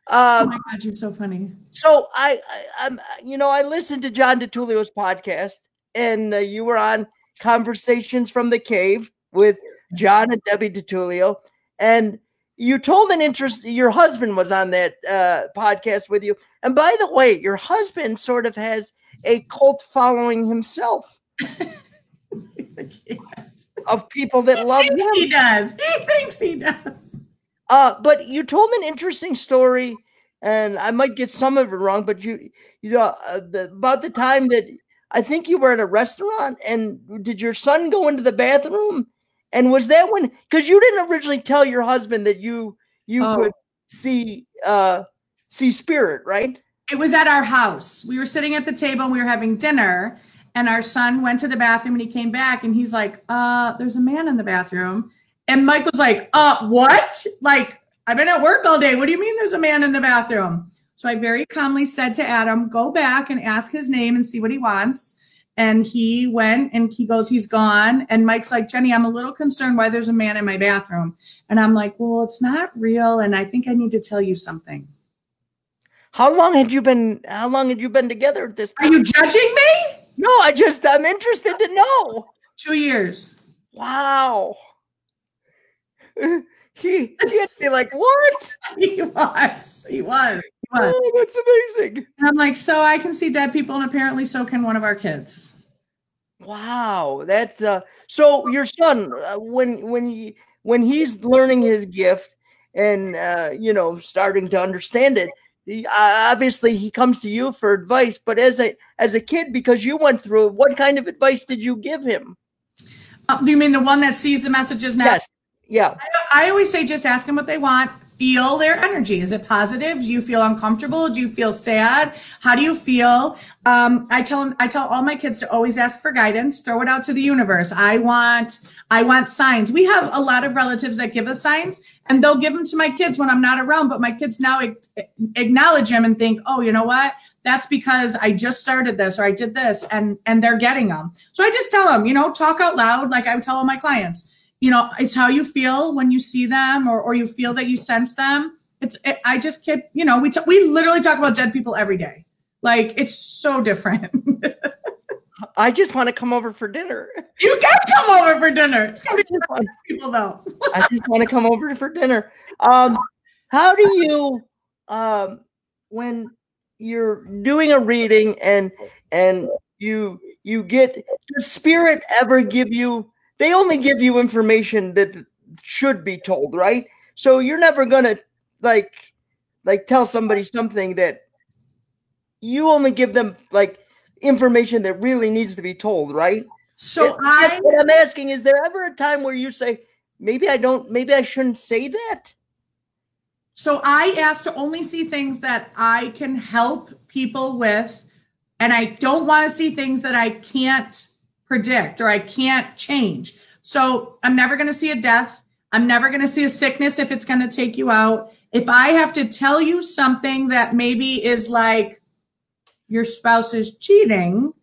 Oh Um, my God, you're so funny. so I, I, I'm, you know, I listened to John DeTulio's podcast, and uh, you were on Conversations from the Cave with John and Debbie DeTulio, and you told an interest. Your husband was on that uh, podcast with you, and by the way, your husband sort of has a cult following himself of people that love He thinks him. he does. He thinks he does. Uh, but you told an interesting story, and I might get some of it wrong. But you, you know, uh, the, about the time that I think you were at a restaurant, and did your son go into the bathroom? And was that when? Because you didn't originally tell your husband that you you Oh. could see uh see spirit, right? It was at our house. We were sitting at the table and we were having dinner. And our son went to the bathroom and he came back and he's like, uh, there's a man in the bathroom. And Mike was like, uh, what? Like, I've been at work all day. What do you mean there's a man in the bathroom? So I very calmly said to Adam, go back and ask his name and see what he wants. And he went and he goes, he's gone. And Mike's like, Jenny, I'm a little concerned why there's a man in my bathroom. And I'm like, well, it's not real. And I think I need to tell you something. How long had you been? How long had you been together at this Are you judging me? no, I just I'm interested to know. Two years. Wow. he he'd be like, what? He was. He was. He was. Oh, that's amazing. And I'm like, so I can see dead people, and apparently so can one of our kids. Wow, that's uh. So your son, uh, when when he when he's learning his gift and uh, you know starting to understand it, he, uh, obviously he comes to you for advice. But as a as a kid, because you went through it, what kind of advice did you give him? Uh, do you mean the one that sees the messages now? Yes, yeah. I, I always say just ask them what they want. Feel their energy. Is it positive? Do you feel uncomfortable? Do you feel sad? How do you feel? Um, I tell I tell all my kids to always ask for guidance. Throw it out to the universe. I want I want signs. We have a lot of relatives that give us signs, and they'll give them to my kids when I'm not around. But my kids now acknowledge them and think, oh, you know what? That's because I just started this or I did this, and and they're getting them. So I just tell them, you know, talk out loud, like I tell all my clients you know it's how you feel when you see them or, or you feel that you sense them it's it, i just kid you know we t- we literally talk about dead people every day like it's so different I just want to come over for dinner. you can come over for dinner it's gonna be just want, people though I just want to come over for dinner. Um, how do you, um, when you're doing a reading and and you you get does spirit ever give you? They only give you information that should be told, right? So you're never gonna like like tell somebody something that you only give them like information that really needs to be told, right? So It- I what I'm asking is there ever a time where you say, maybe I don't, maybe I shouldn't say that? So I ask to only see things that I can help people with, and I don't want to see things that I can't predict or I can't change. So I'm never going to see a death. I'm never going to see a sickness if it's going to take you out. If I have to tell you something that maybe is like your spouse is cheating,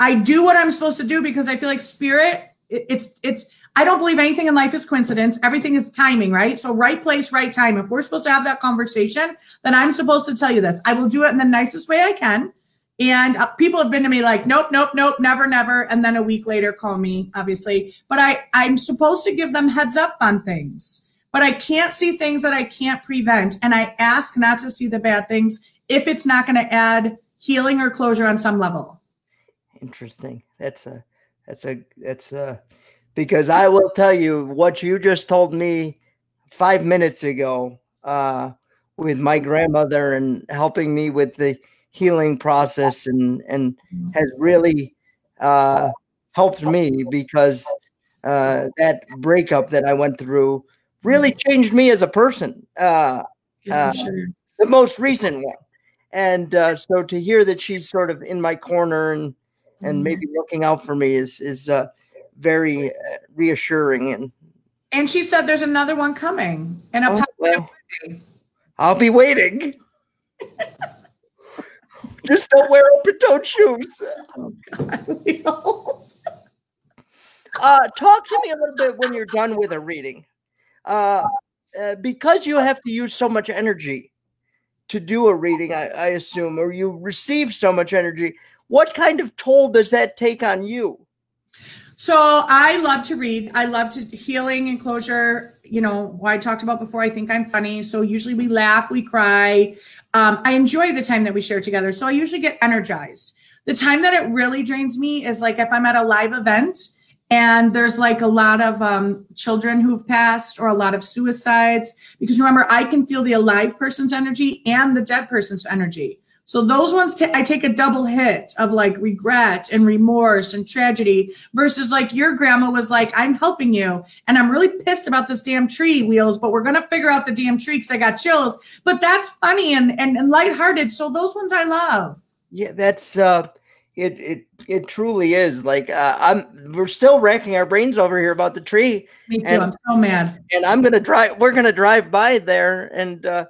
I do what I'm supposed to do because I feel like spirit. It's it's. I don't believe anything in life is coincidence. Everything is timing, right? So right place, right time. If we're supposed to have that conversation, then I'm supposed to tell you this. I will do it in the nicest way I can. And uh, people have been to me like, nope, nope, nope, never, never. And then a week later, call me, obviously. But I, I'm supposed to give them heads up on things. But I can't see things that I can't prevent. And I ask not to see the bad things if it's not going to add healing or closure on some level. Interesting. That's a, that's a, that's a, because I will tell you what you just told me five minutes ago uh, with my grandmother and helping me with the healing process and, and has really uh, helped me because uh, that breakup that I went through really changed me as a person. Uh, Uh, the most recent one. And uh, so to hear that she's sort of in my corner and and maybe looking out for me is is uh, very uh, reassuring. And And she said there's another one coming. And oh, well. I'll be waiting. Just don't wear open-toed shoes. Wheels. Uh, talk to me a little bit when you're done with a reading, uh, uh, because you have to use so much energy to do a reading. I, I assume, or you receive so much energy. What kind of toll does that take on you? So I love to read. I love to healing and closure. You know, what I talked about before. I think I'm funny. So usually we laugh, we cry. Um, I enjoy the time that we share together. So I usually get energized. The time that it really drains me is like if I'm at a live event and there's like a lot of um, children who've passed or a lot of suicides. Because remember, I can feel the alive person's energy and the dead person's energy. So those ones, ta- I take a double hit of like regret and remorse and tragedy versus like your grandma was like, I'm helping you. And I'm really pissed about this damn tree wheels, but we're going to figure out the damn tree because I got chills. But that's funny and, and, and lighthearted. So those ones I love. Yeah, that's uh, it. It it truly is. Like uh, I'm, we're still racking our brains over here about the tree, Me too. And- I'm so mad. and I'm gonna drive. We're gonna drive by there and uh,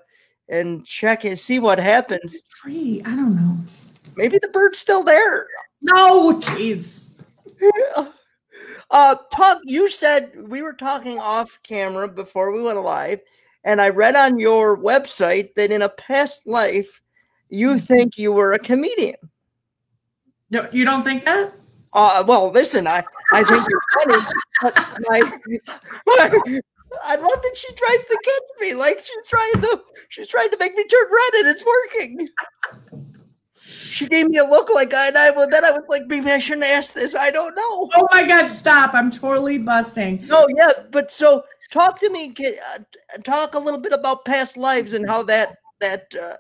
and check and see what happens. Tree. I don't know. Maybe the bird's still there. No, jeez. uh talk you said we were talking off camera before we went live and i read on your website that in a past life you think you were a comedian No, You don't think that? uh well listen i i think you're funny but my, my i love that she tries to catch me like she's trying to she's trying to make me turn red and it's working she gave me a look like I, and I well, then I was like, maybe I shouldn't ask this. I don't know. Oh my God, stop. I'm totally busting. No, yeah, but so talk to me. get- Uh, talk a little bit about past lives and how that that. Uh,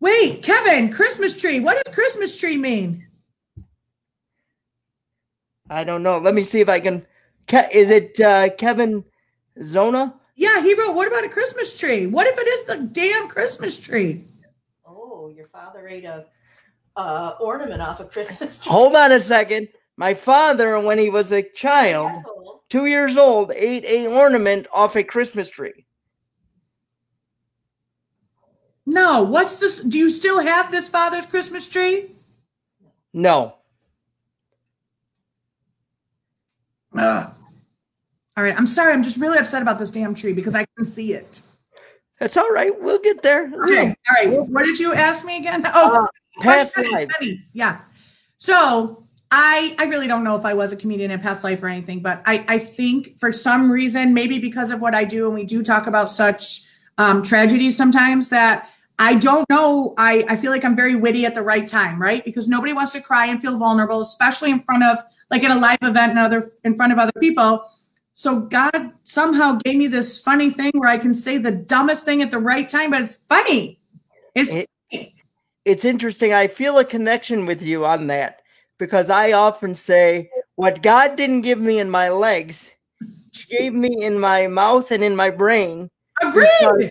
Wait, Kevin, Christmas tree. What does Christmas tree mean? I don't know. Let me see if I can. Ke- Is it uh, Kevin Zona? Yeah, he wrote, What about a Christmas tree? What if it is the damn Christmas tree? Oh, your father ate a uh, ornament off a Christmas tree. Hold on a second. My father, when he was a child, Years old. two years old, ate a ornament off a Christmas tree. No, what's this? Do you still have this father's Christmas tree? No, Ugh. All right, I'm sorry. I'm just really upset about this damn tree because I can see it. that's all right. We'll get there. Okay, all right. What did you ask me again? Oh, Past life. Yeah. So I I really don't know if I was a comedian in past life or anything, but I I think for some reason, maybe because of what I do, and we do talk about such um, tragedies sometimes that I don't know. I I feel like I'm very witty at the right time, right? Because nobody wants to cry and feel vulnerable, especially in front of like in a live event and other in front of other people. So God somehow gave me this funny thing where I can say the dumbest thing at the right time, but it's funny. It's It- it's interesting. I feel a connection with you on that because I often say, what God didn't give me in my legs, He gave me in my mouth and in my brain. Agreed.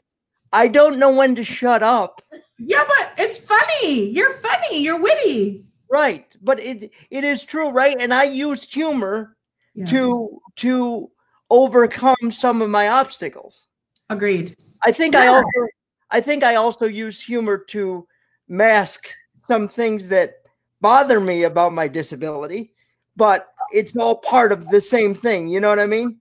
I don't know when to shut up. Yeah, but it's funny. You're funny. You're witty. Right. But it it is true, right? And I use humor Yes. to to overcome some of my obstacles. Agreed. I think I also I think I also use humor to mask some things that bother me about my disability, but it's all part of the same thing. You know what I mean?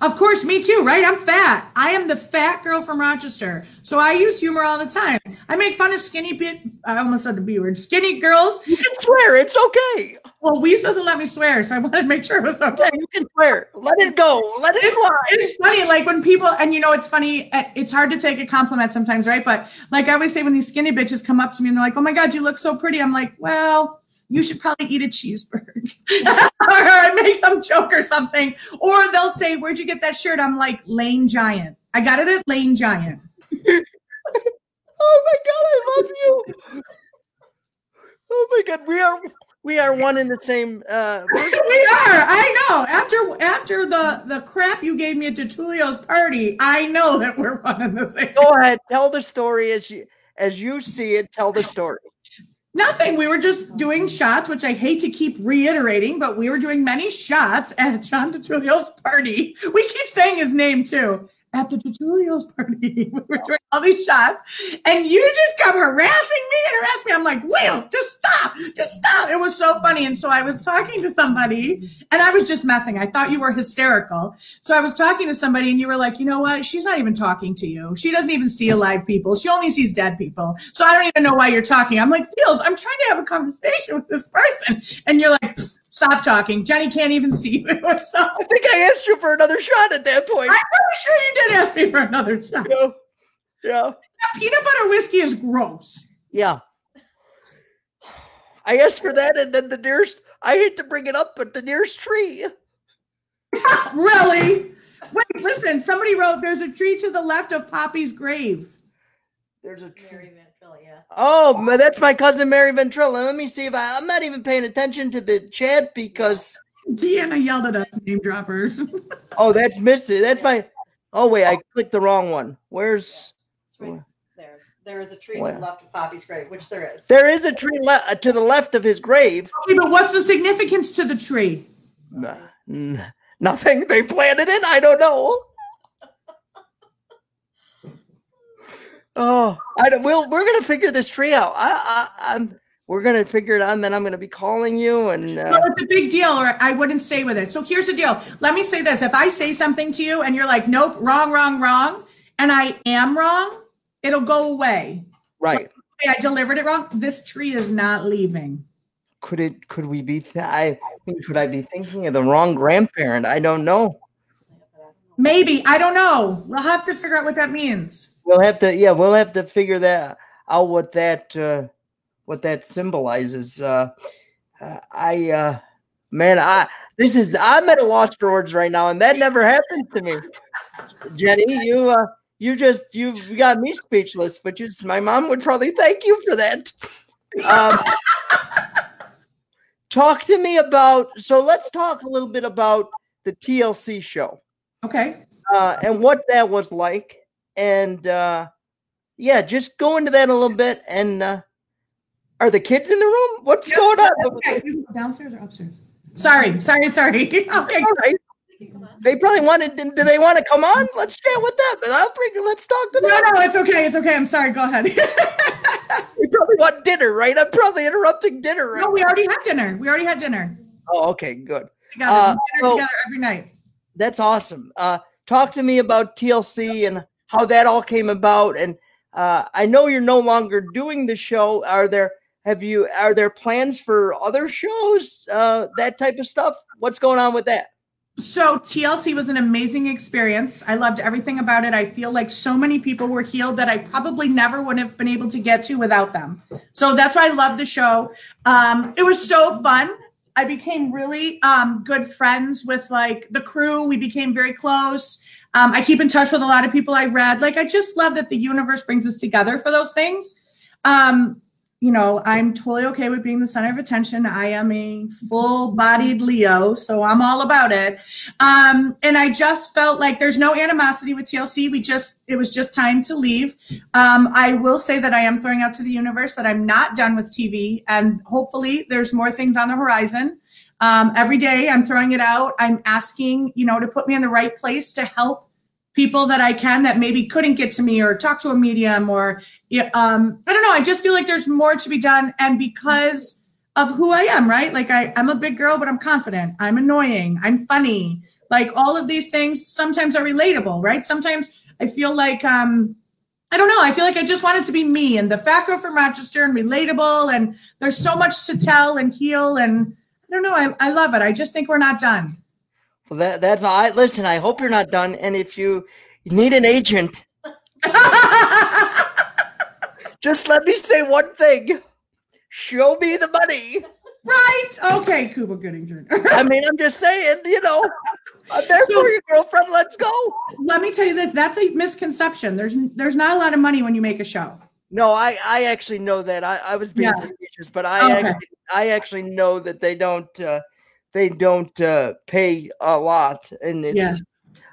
Of course, me too, right? I'm fat. I am the fat girl from Rochester. So I use humor all the time. I make fun of skinny bit I almost said the B word. Skinny girls. You can swear. It's okay. Well, Wease doesn't let me swear, so I wanted to make sure it was okay. Yeah, you can swear. Let it go. Let it fly. It's funny, like when people, and you know, it's funny. uh, It's hard to take a compliment sometimes, right? But like I always say, when these skinny bitches come up to me and they're like, "Oh my god, you look so pretty," I'm like, "Well, you should probably eat a cheeseburger," or make some joke or something. Or they'll say, "Where'd you get that shirt?" I'm like, "Lane Bryant. I got it at Lane Bryant." Oh my god, I love you. Oh my god, we are we are one in the same uh we are. I know. After after the the crap you gave me at DeTulio's party, I know that we're one in the same. go ahead, tell the story as you as you see it, tell the story. Nothing. We were just doing shots, which I hate to keep reiterating, but we were doing many shots at John DeTulio's party. We keep saying his name too. At the DeTulio's party, we were doing all these shots, and you just come harassing me and harassing me. I'm like, Will, just stop, just stop. It was so funny. And so I was talking to somebody, and I was just messing. I thought you were hysterical. So I was talking to somebody, and you were like, you know what? She's not even talking to you. She doesn't even see alive people. She only sees dead people. So I don't even know why you're talking. I'm like, Niels, I'm trying to have a conversation with this person. And you're like, "Psst, stop talking. Jenny can't even see you. So I think I asked you for another shot at that point. I'm pretty sure you did ask me for another shot. Yeah. Yeah. Peanut butter whiskey is gross. Yeah. I asked for that, and then the nearest, I hate to bring it up, but the nearest tree. really? Wait, listen, somebody wrote there's a tree to the left of Poppy's grave. There's a tree. Mary Ventrilla, yeah. Oh, ma- that's my cousin Mary Ventrilla. Let me see if I, I'm not even paying attention to the chat because, Deanna yelled at us, name droppers. oh, that's Mr. That's my, oh, wait, I clicked the wrong one. Where's, It's right there. There is a tree Wow. to the left of Poppy's grave, which there is. there is a tree le- uh, to the left of his grave. okay, but what's the significance to the tree? Nah, n- nothing. They planted it. I don't know. Oh, I don't. We'll, we're gonna figure this tree out. I, I, I'm. We're gonna figure it out, and then I'm gonna be calling you. And uh, Well, it's a big deal, or I wouldn't stay with it. So here's the deal. Let me say this. If I say something to you and you're like, nope, wrong, wrong, wrong, and I am wrong, it'll go away. right? Hey, I delivered it wrong. This tree is not leaving. Could it? Could we be? Th- I think. Could I be thinking of the wrong grandparent? I don't know. Maybe. I don't know. We'll have to figure out what that means. We'll have to. Yeah, we'll have to figure that out. What that. Uh, what that symbolizes. Uh, I. Uh, man, I. This is. I'm at a loss for words right now, and that never happened to me. Jenny, you. Uh, you just. You you got me speechless. But you. My mom would probably thank you for that. Um, talk to me about. So let's talk a little bit about the TLC show Okay. uh, and what that was like. And uh, yeah, just go into that a little bit. And uh, are the kids in the room? What's going on? Okay. Downstairs or upstairs? Sorry. Sorry. Sorry. okay. All right. They probably wanted. Do do they want to come on? Let's chat with them. I'll bring. Let's talk to them. no, no, it's okay. It's okay. I'm sorry. Go ahead. We probably want dinner, right? I'm probably interrupting dinner. Right? no, we already had dinner. We already had dinner Oh, okay, good. together. Uh, dinner so- together every night. That's awesome. Uh, talk to me about TLC and how that all came about. And uh, I know you're no longer doing the show. Are there have you are there plans for other shows? Uh, that type of stuff. What's going on with that? So TLC was an amazing experience. I loved everything about it. I feel like so many people were healed that I probably never would have been able to get to without them. So that's why I love the show. Um, it was so fun. I became really um, good friends with like the crew. We became very close. Um, I keep in touch with a lot of people I read. Like I just love that the universe brings us together for those things. Um, you know, I'm totally okay with being the center of attention. I am a full bodied Leo, so I'm all about it. Um, and I just felt like there's no animosity with TLC. We just, it was just time to leave. Um, I will say that I am throwing out to the universe that I'm not done with TV, and hopefully there's more things on the horizon. Um, every day I'm throwing it out. I'm asking, you know, to put me in the right place to help people that I can that maybe couldn't get to me or talk to a medium or um, I don't know. I just feel like there's more to be done, and because of who I am, right? Like I, I'm a big girl, but I'm confident. I'm annoying. I'm funny. Like all of these things sometimes are relatable, right? Sometimes I feel like um, I don't know. I feel like I just wanted to be me and the fat girl from Rochester and relatable. And there's so much to tell and heal. And I don't know. I, I love it. I just think we're not done. Well, that that's I listen. I hope you're not done. And if you need an agent, just let me say one thing. Show me the money. Right. Okay, Cuba Gooding Jr. I mean, I'm just saying, you know, I'm there so, for you, girlfriend. Let's go. Let me tell you this. That's a misconception. There's there's not a lot of money when you make a show. No, I I actually know that. I, I was being yeah. facetious, but I okay. actually, I actually know that they don't uh, they don't uh, pay a lot. And it's, yeah.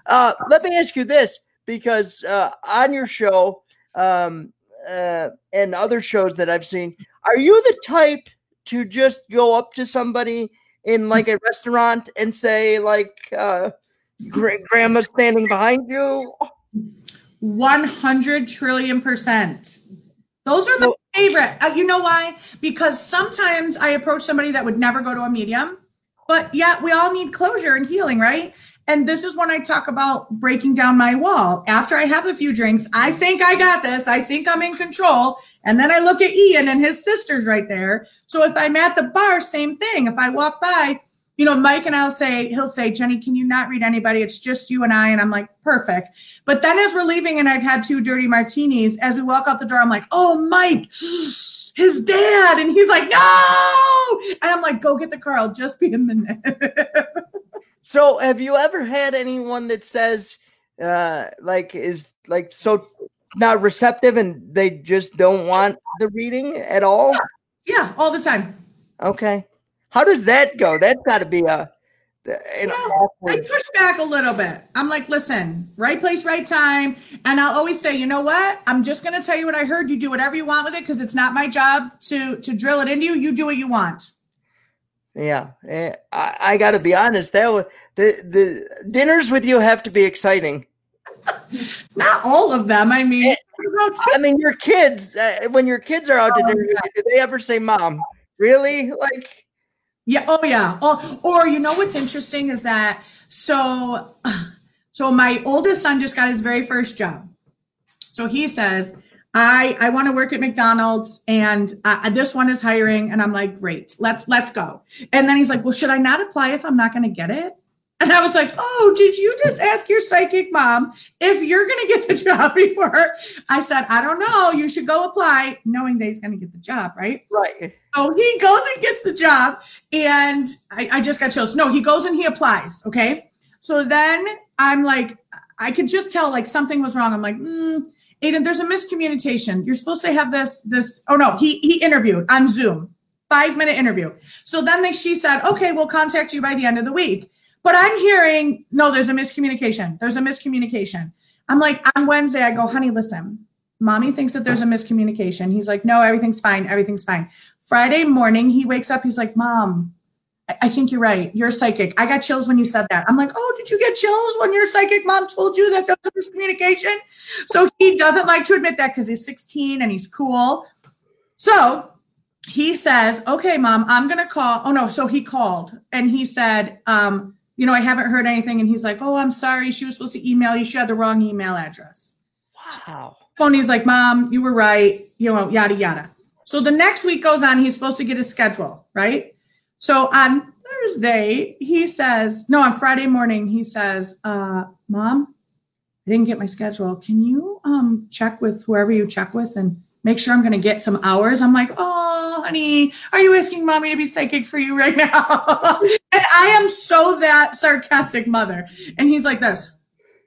uh, let me ask you this because uh, on your show um, uh, and other shows that I've seen, are you the type to just go up to somebody in like a restaurant and say, like, uh, grandma's standing behind you? 100 trillion percent. Those are the favorite. Uh, you know why? Because sometimes I approach somebody that would never go to a medium but yeah, we all need closure and healing, right? And this is when I talk about breaking down my wall. After I have a few drinks, I think I got this. I think I'm in control. And then I look at Ian and his sister's right there. So if I'm at the bar, same thing. If I walk by, you know, Mike and I'll say, he'll say, Jenny, can you not read anybody? It's just you and I. And I'm like, perfect. But then as we're leaving and I've had two dirty martinis, as we walk out the door, I'm like, oh, Mike his dad. And he's like, no. And I'm like, go get the car. I'll just be a minute. so have you ever had anyone that says, uh, like, is like so not receptive and they just don't want the reading at all? Yeah, all the time. Okay. How does that go? That's got to be a yeah, I push back a little bit. I'm like, listen, right place, right time. And I'll always say, you know what? I'm just going to tell you what I heard. You do whatever you want with it because it's not my job to to drill it into you. You do what you want. Yeah, eh, I, I got to be honest. That the the dinners with you have to be exciting. not all of them. I mean, eh, I mean, your kids. Uh, when your kids are out to oh, dinner, yeah. do they ever say, "Mom"? Really? Like yeah. Oh, yeah. Oh, or you know what's interesting is that so so my oldest son just got his very first job. So he says, I I want to work at McDonald's and uh, this one is hiring and I'm like, "Great. Let's let's go." And then he's like, "Well, should I not apply if I'm not going to get it?" And I was like, oh, did you just ask your psychic mom if you're going to get the job before? I said, I don't know. You should go apply, knowing that he's going to get the job, right? Right. So he goes and gets the job. And I, I just got chills. No, he goes and he applies. Okay. So then I'm like, I could just tell like something was wrong. I'm like, mm, Aiden, there's a miscommunication. You're supposed to have this, this. Oh no, he he interviewed on Zoom, five minute interview. So then they, she said, okay, we'll contact you by the end of the week. But I'm hearing, no, there's a miscommunication. There's a miscommunication. I'm like, on Wednesday, I go, honey, listen, mommy thinks that there's a miscommunication. He's like, no, everything's fine. Everything's fine. Friday morning, he wakes up. He's like, mom, I think you're right. You're psychic. I got chills when you said that. I'm like, oh, did you get chills when your psychic mom told you that there's a miscommunication? So he doesn't like to admit that because he's 16 and he's cool. So he says, okay, mom, I'm going to call. Oh, no. So he called and he said, um, you know, I haven't heard anything. And he's like, oh, I'm sorry. She was supposed to email you. She had the wrong email address. Wow. Tony's like, mom, you were right. You know, yada, yada. So the next week goes on. He's supposed to get his schedule, right? So on Thursday, he says, no, on Friday morning, he says, uh, mom, I didn't get my schedule. Can you um, check with whoever you check with and make sure I'm going to get some hours. I'm like, oh, honey, are you asking mommy to be psychic for you right now? and I am so that sarcastic mother. And he's like this.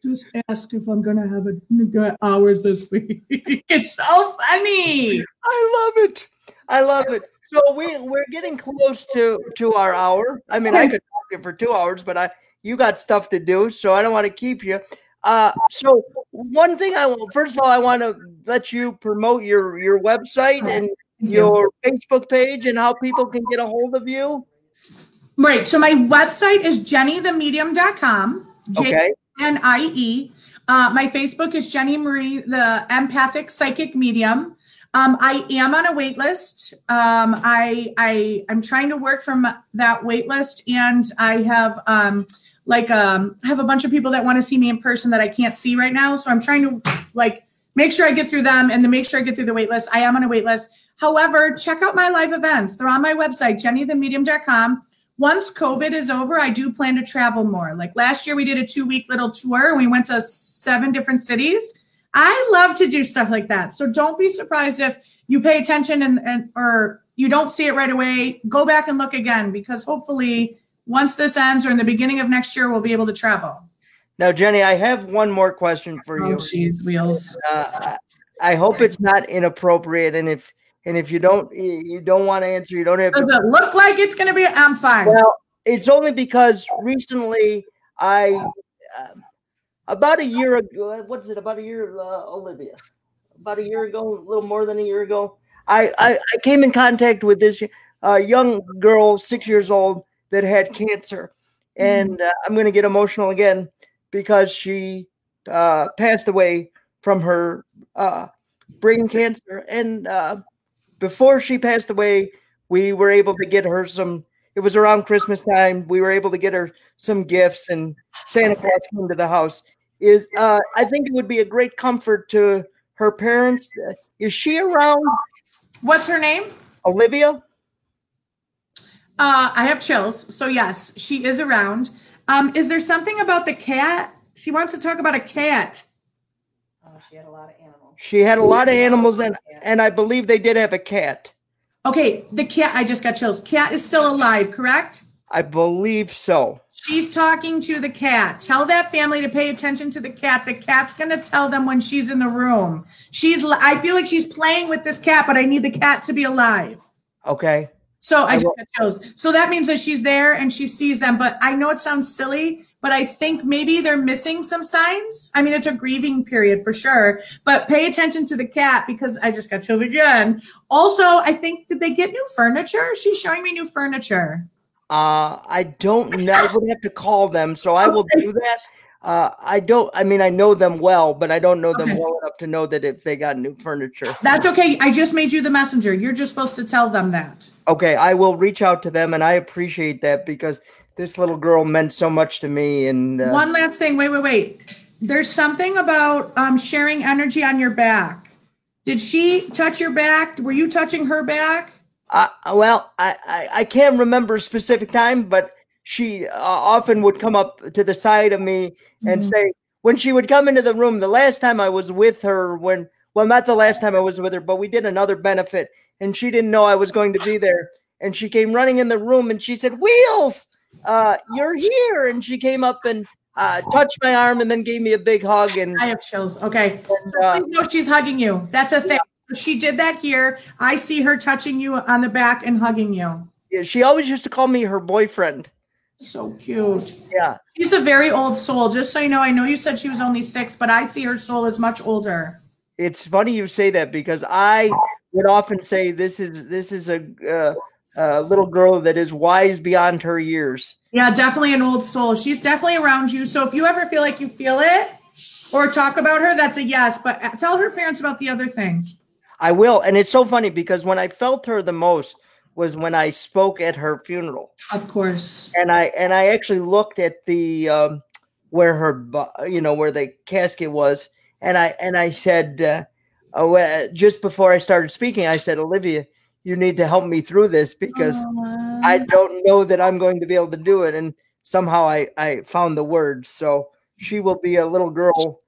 Just ask if I'm gonna have a hours this week. it's so funny. I love it. I love it. So we we're getting close to to our hour. I mean, I could talk you for two hours, but I you got stuff to do, so I don't want to keep you. Uh, so one thing I will first of all I want to let you promote your your website and your Facebook page and how people can get a hold of you. Right. So my website is jenniethemedium.com. Okay. N I E. Uh, my Facebook is Jenny Marie, the empathic psychic medium. Um, I am on a wait list. Um, I I I'm trying to work from that wait list, and I have um, like um, have a bunch of people that want to see me in person that I can't see right now. So I'm trying to like make sure I get through them and then make sure I get through the wait list. I am on a wait list. However, check out my live events. They're on my website, jenniethemedium.com. Once COVID is over, I do plan to travel more. Like last year, we did a two week little tour. and We went to seven different cities. I love to do stuff like that. So don't be surprised if you pay attention and, and or you don't see it right away. Go back and look again because hopefully once this ends or in the beginning of next year, we'll be able to travel. Now, Jenny, I have one more question for Oh, you. jeez, wheels. Uh, I hope it's not inappropriate, and if and if you don't you don't want to answer, you don't have Does to. it look like it's going to be? I'm fine. Well, it's only because recently I, um about a year ago, what is it? About a year, uh, Olivia, about a year ago, a little more than a year ago, I I, I came in contact with this uh, young girl, six years old, that had cancer, and uh, I'm going to get emotional again because she uh, passed away from her uh, brain cancer, and uh, before she passed away, we were able to get her some it was around Christmas time. We were able to get her some gifts, and Santa Claus came to the house. Is uh, I think it would be a great comfort to her parents. Uh, Is she around, What's her name? Olivia? Uh, I have chills. So yes, she is around. Um, is there something about the cat? She wants to talk about a cat. Oh, she had a lot of animals. She had a lot of animals, and and I believe they did have a cat. Okay, the cat. I just got chills. Cat is still alive, correct? I believe so. She's talking to the cat. Tell that family to pay attention to the cat. The cat's going to tell them when she's in the room. She's I feel like she's playing with this cat, but I need the cat to be alive. Okay. So I I just will- got chills. So that means that she's there and she sees them. But I know it sounds silly, but I think maybe they're missing some signs. I mean, it's a grieving period for sure. But pay attention to the cat because I just got chills again. Also, I think did they get new furniture? She's showing me new furniture. Uh, I don't know. I would have to call them, so I will do that. Uh, I don't. I mean, I know them well, but I don't know them Okay. well enough to know that if they got new furniture. That's okay. I just made you the messenger. You're just supposed to tell them that. Okay, I will reach out to them, and I appreciate that because this little girl meant so much to me. And uh, One last thing. Wait, wait, wait. There's something about um, sharing energy on your back. Did she touch your back? Were you touching her back? I, well, I, I I can't remember a specific time, but she uh, often would come up to the side of me and Mhm. say when she would come into the room. The last time I was with her, when well, not the last time I was with her, but we did another benefit, and she didn't know I was going to be there, and she came running in the room and she said, "Wheels, uh, you're here!" And she came up and uh, touched my arm and then gave me a big hug, and, I have chills. Okay. and uh, Please know she's hugging you. That's a thing. She did that here. I see her touching you on the back and hugging you. yeah, she always used to call me her boyfriend. So cute. Yeah. She's a very old soul. Just so you know, I know you said she was only six, but I see her soul as much older. it's funny you say that because I would often say this is this is a, uh, a little girl that is wise beyond her years. Yeah, definitely an old soul. She's definitely around you. So if you ever feel like you feel it or talk about her, that's a yes. But uh, tell her parents about the other things. I will, and it's so funny because when I felt her the most was when I spoke at her funeral, Of course. and I and I actually looked at the um, where her you know where the casket was, and I and I said uh, oh, uh, just before I started speaking, I said, Olivia, you need to help me through this because. I don't know that I'm going to be able to do it. And somehow I, I found the words. So she will be a little girl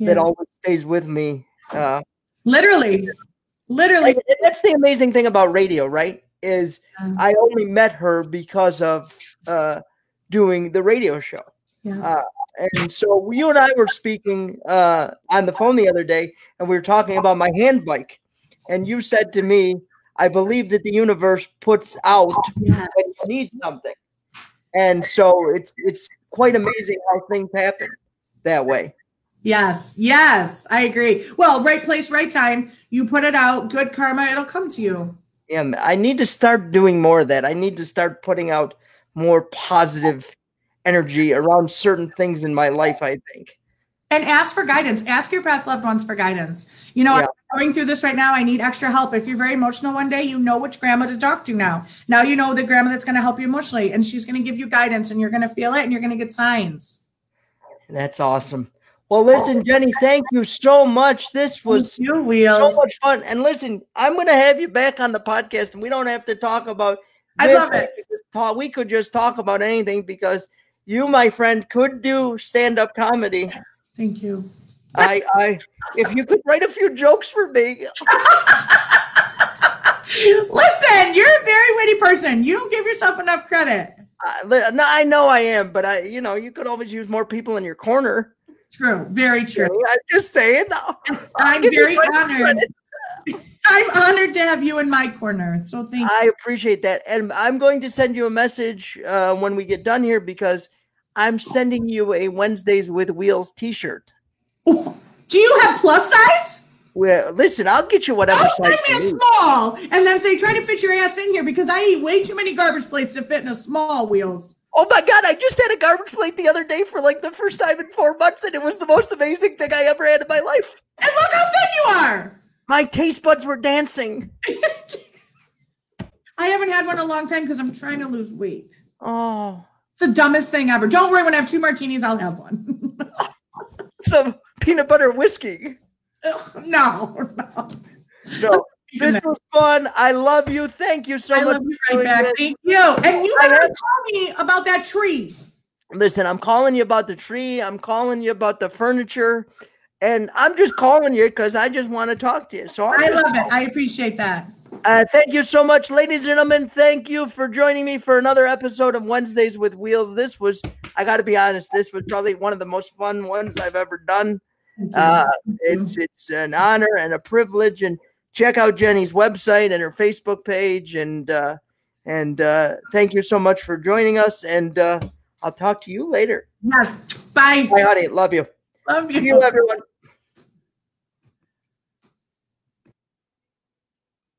that always stays with me. Uh, literally, literally. that's the amazing thing about radio, right? Is Yeah. I only met her because of uh, doing the radio show. Yeah. And so you and I were speaking uh, on the phone the other day, and we were talking about my hand bike. And you said to me, I believe that the universe puts out when you need something. And so it's it's quite amazing how things happen that way. Yes, yes, I agree. Well, right place, right time. You put it out, good karma, it'll come to you. Yeah, I need to start doing more of that. I need to start putting out more positive energy around certain things in my life, I think. And ask for guidance. Ask your past loved ones for guidance. You know, Yeah. I'm going through this right now. I need extra help. If you're very emotional one day, you know which grandma to talk to now. Now you know the grandma that's going to help you emotionally, and she's going to give you guidance, and you're going to feel it, and you're going to get signs. That's awesome. Well, listen, Jenny, thank you so much. This was you so much fun. And listen, I'm going to have you back on the podcast, and we don't have to talk about. I love it. We could just talk- we could just talk about anything because you, my friend, could do stand-up comedy. Thank you. I, I, if you could write a few jokes for me, Listen, you're a very witty person. You don't give yourself enough credit. I, no, I know I am, but I, you know, you could always use more people in your corner. True. Very true. I'm just saying. no, I'll I'm very honored. I'm honored to have you in my corner. So thank I appreciate that, and I'm going to send you a message uh, when we get done here because I'm sending you a Wednesdays with Wheels T-shirt. Do you have plus size? Well, listen, I'll get you whatever Don't size send me you a small and then say try to fit your ass in here because I eat way too many garbage plates to fit in a small wheels. Oh my god, I just had a garbage plate the other day for like the first time in four months, and it was the most amazing thing I ever had in my life. And look how thin you are. My taste buds were dancing. I haven't had one in a long time because I'm trying to lose weight. Oh, It's the dumbest thing ever. Don't worry, when I have two martinis, I'll have one. some peanut butter whiskey. Ugh, no, no. No, this was fun. I love you. Thank you so I much. love you right back. this. Thank you. And you better tell me about that tree. Listen, I'm calling you about the tree. I'm calling you about the furniture. And I'm just calling you because I just want to talk to you. So I'm I love it. I appreciate that. Uh, thank you so much, ladies and gentlemen. Thank you for joining me for another episode of Wednesdays with Wheels. This was, I got to be honest, this was probably one of the most fun ones I've ever done. Uh, it's it's an honor and a privilege. And check out Jennie's website and her Facebook page. And uh, and uh, thank you so much for joining us. And uh, I'll talk to you later. Bye. Bye, honey. Love you. Love you. See you, everyone.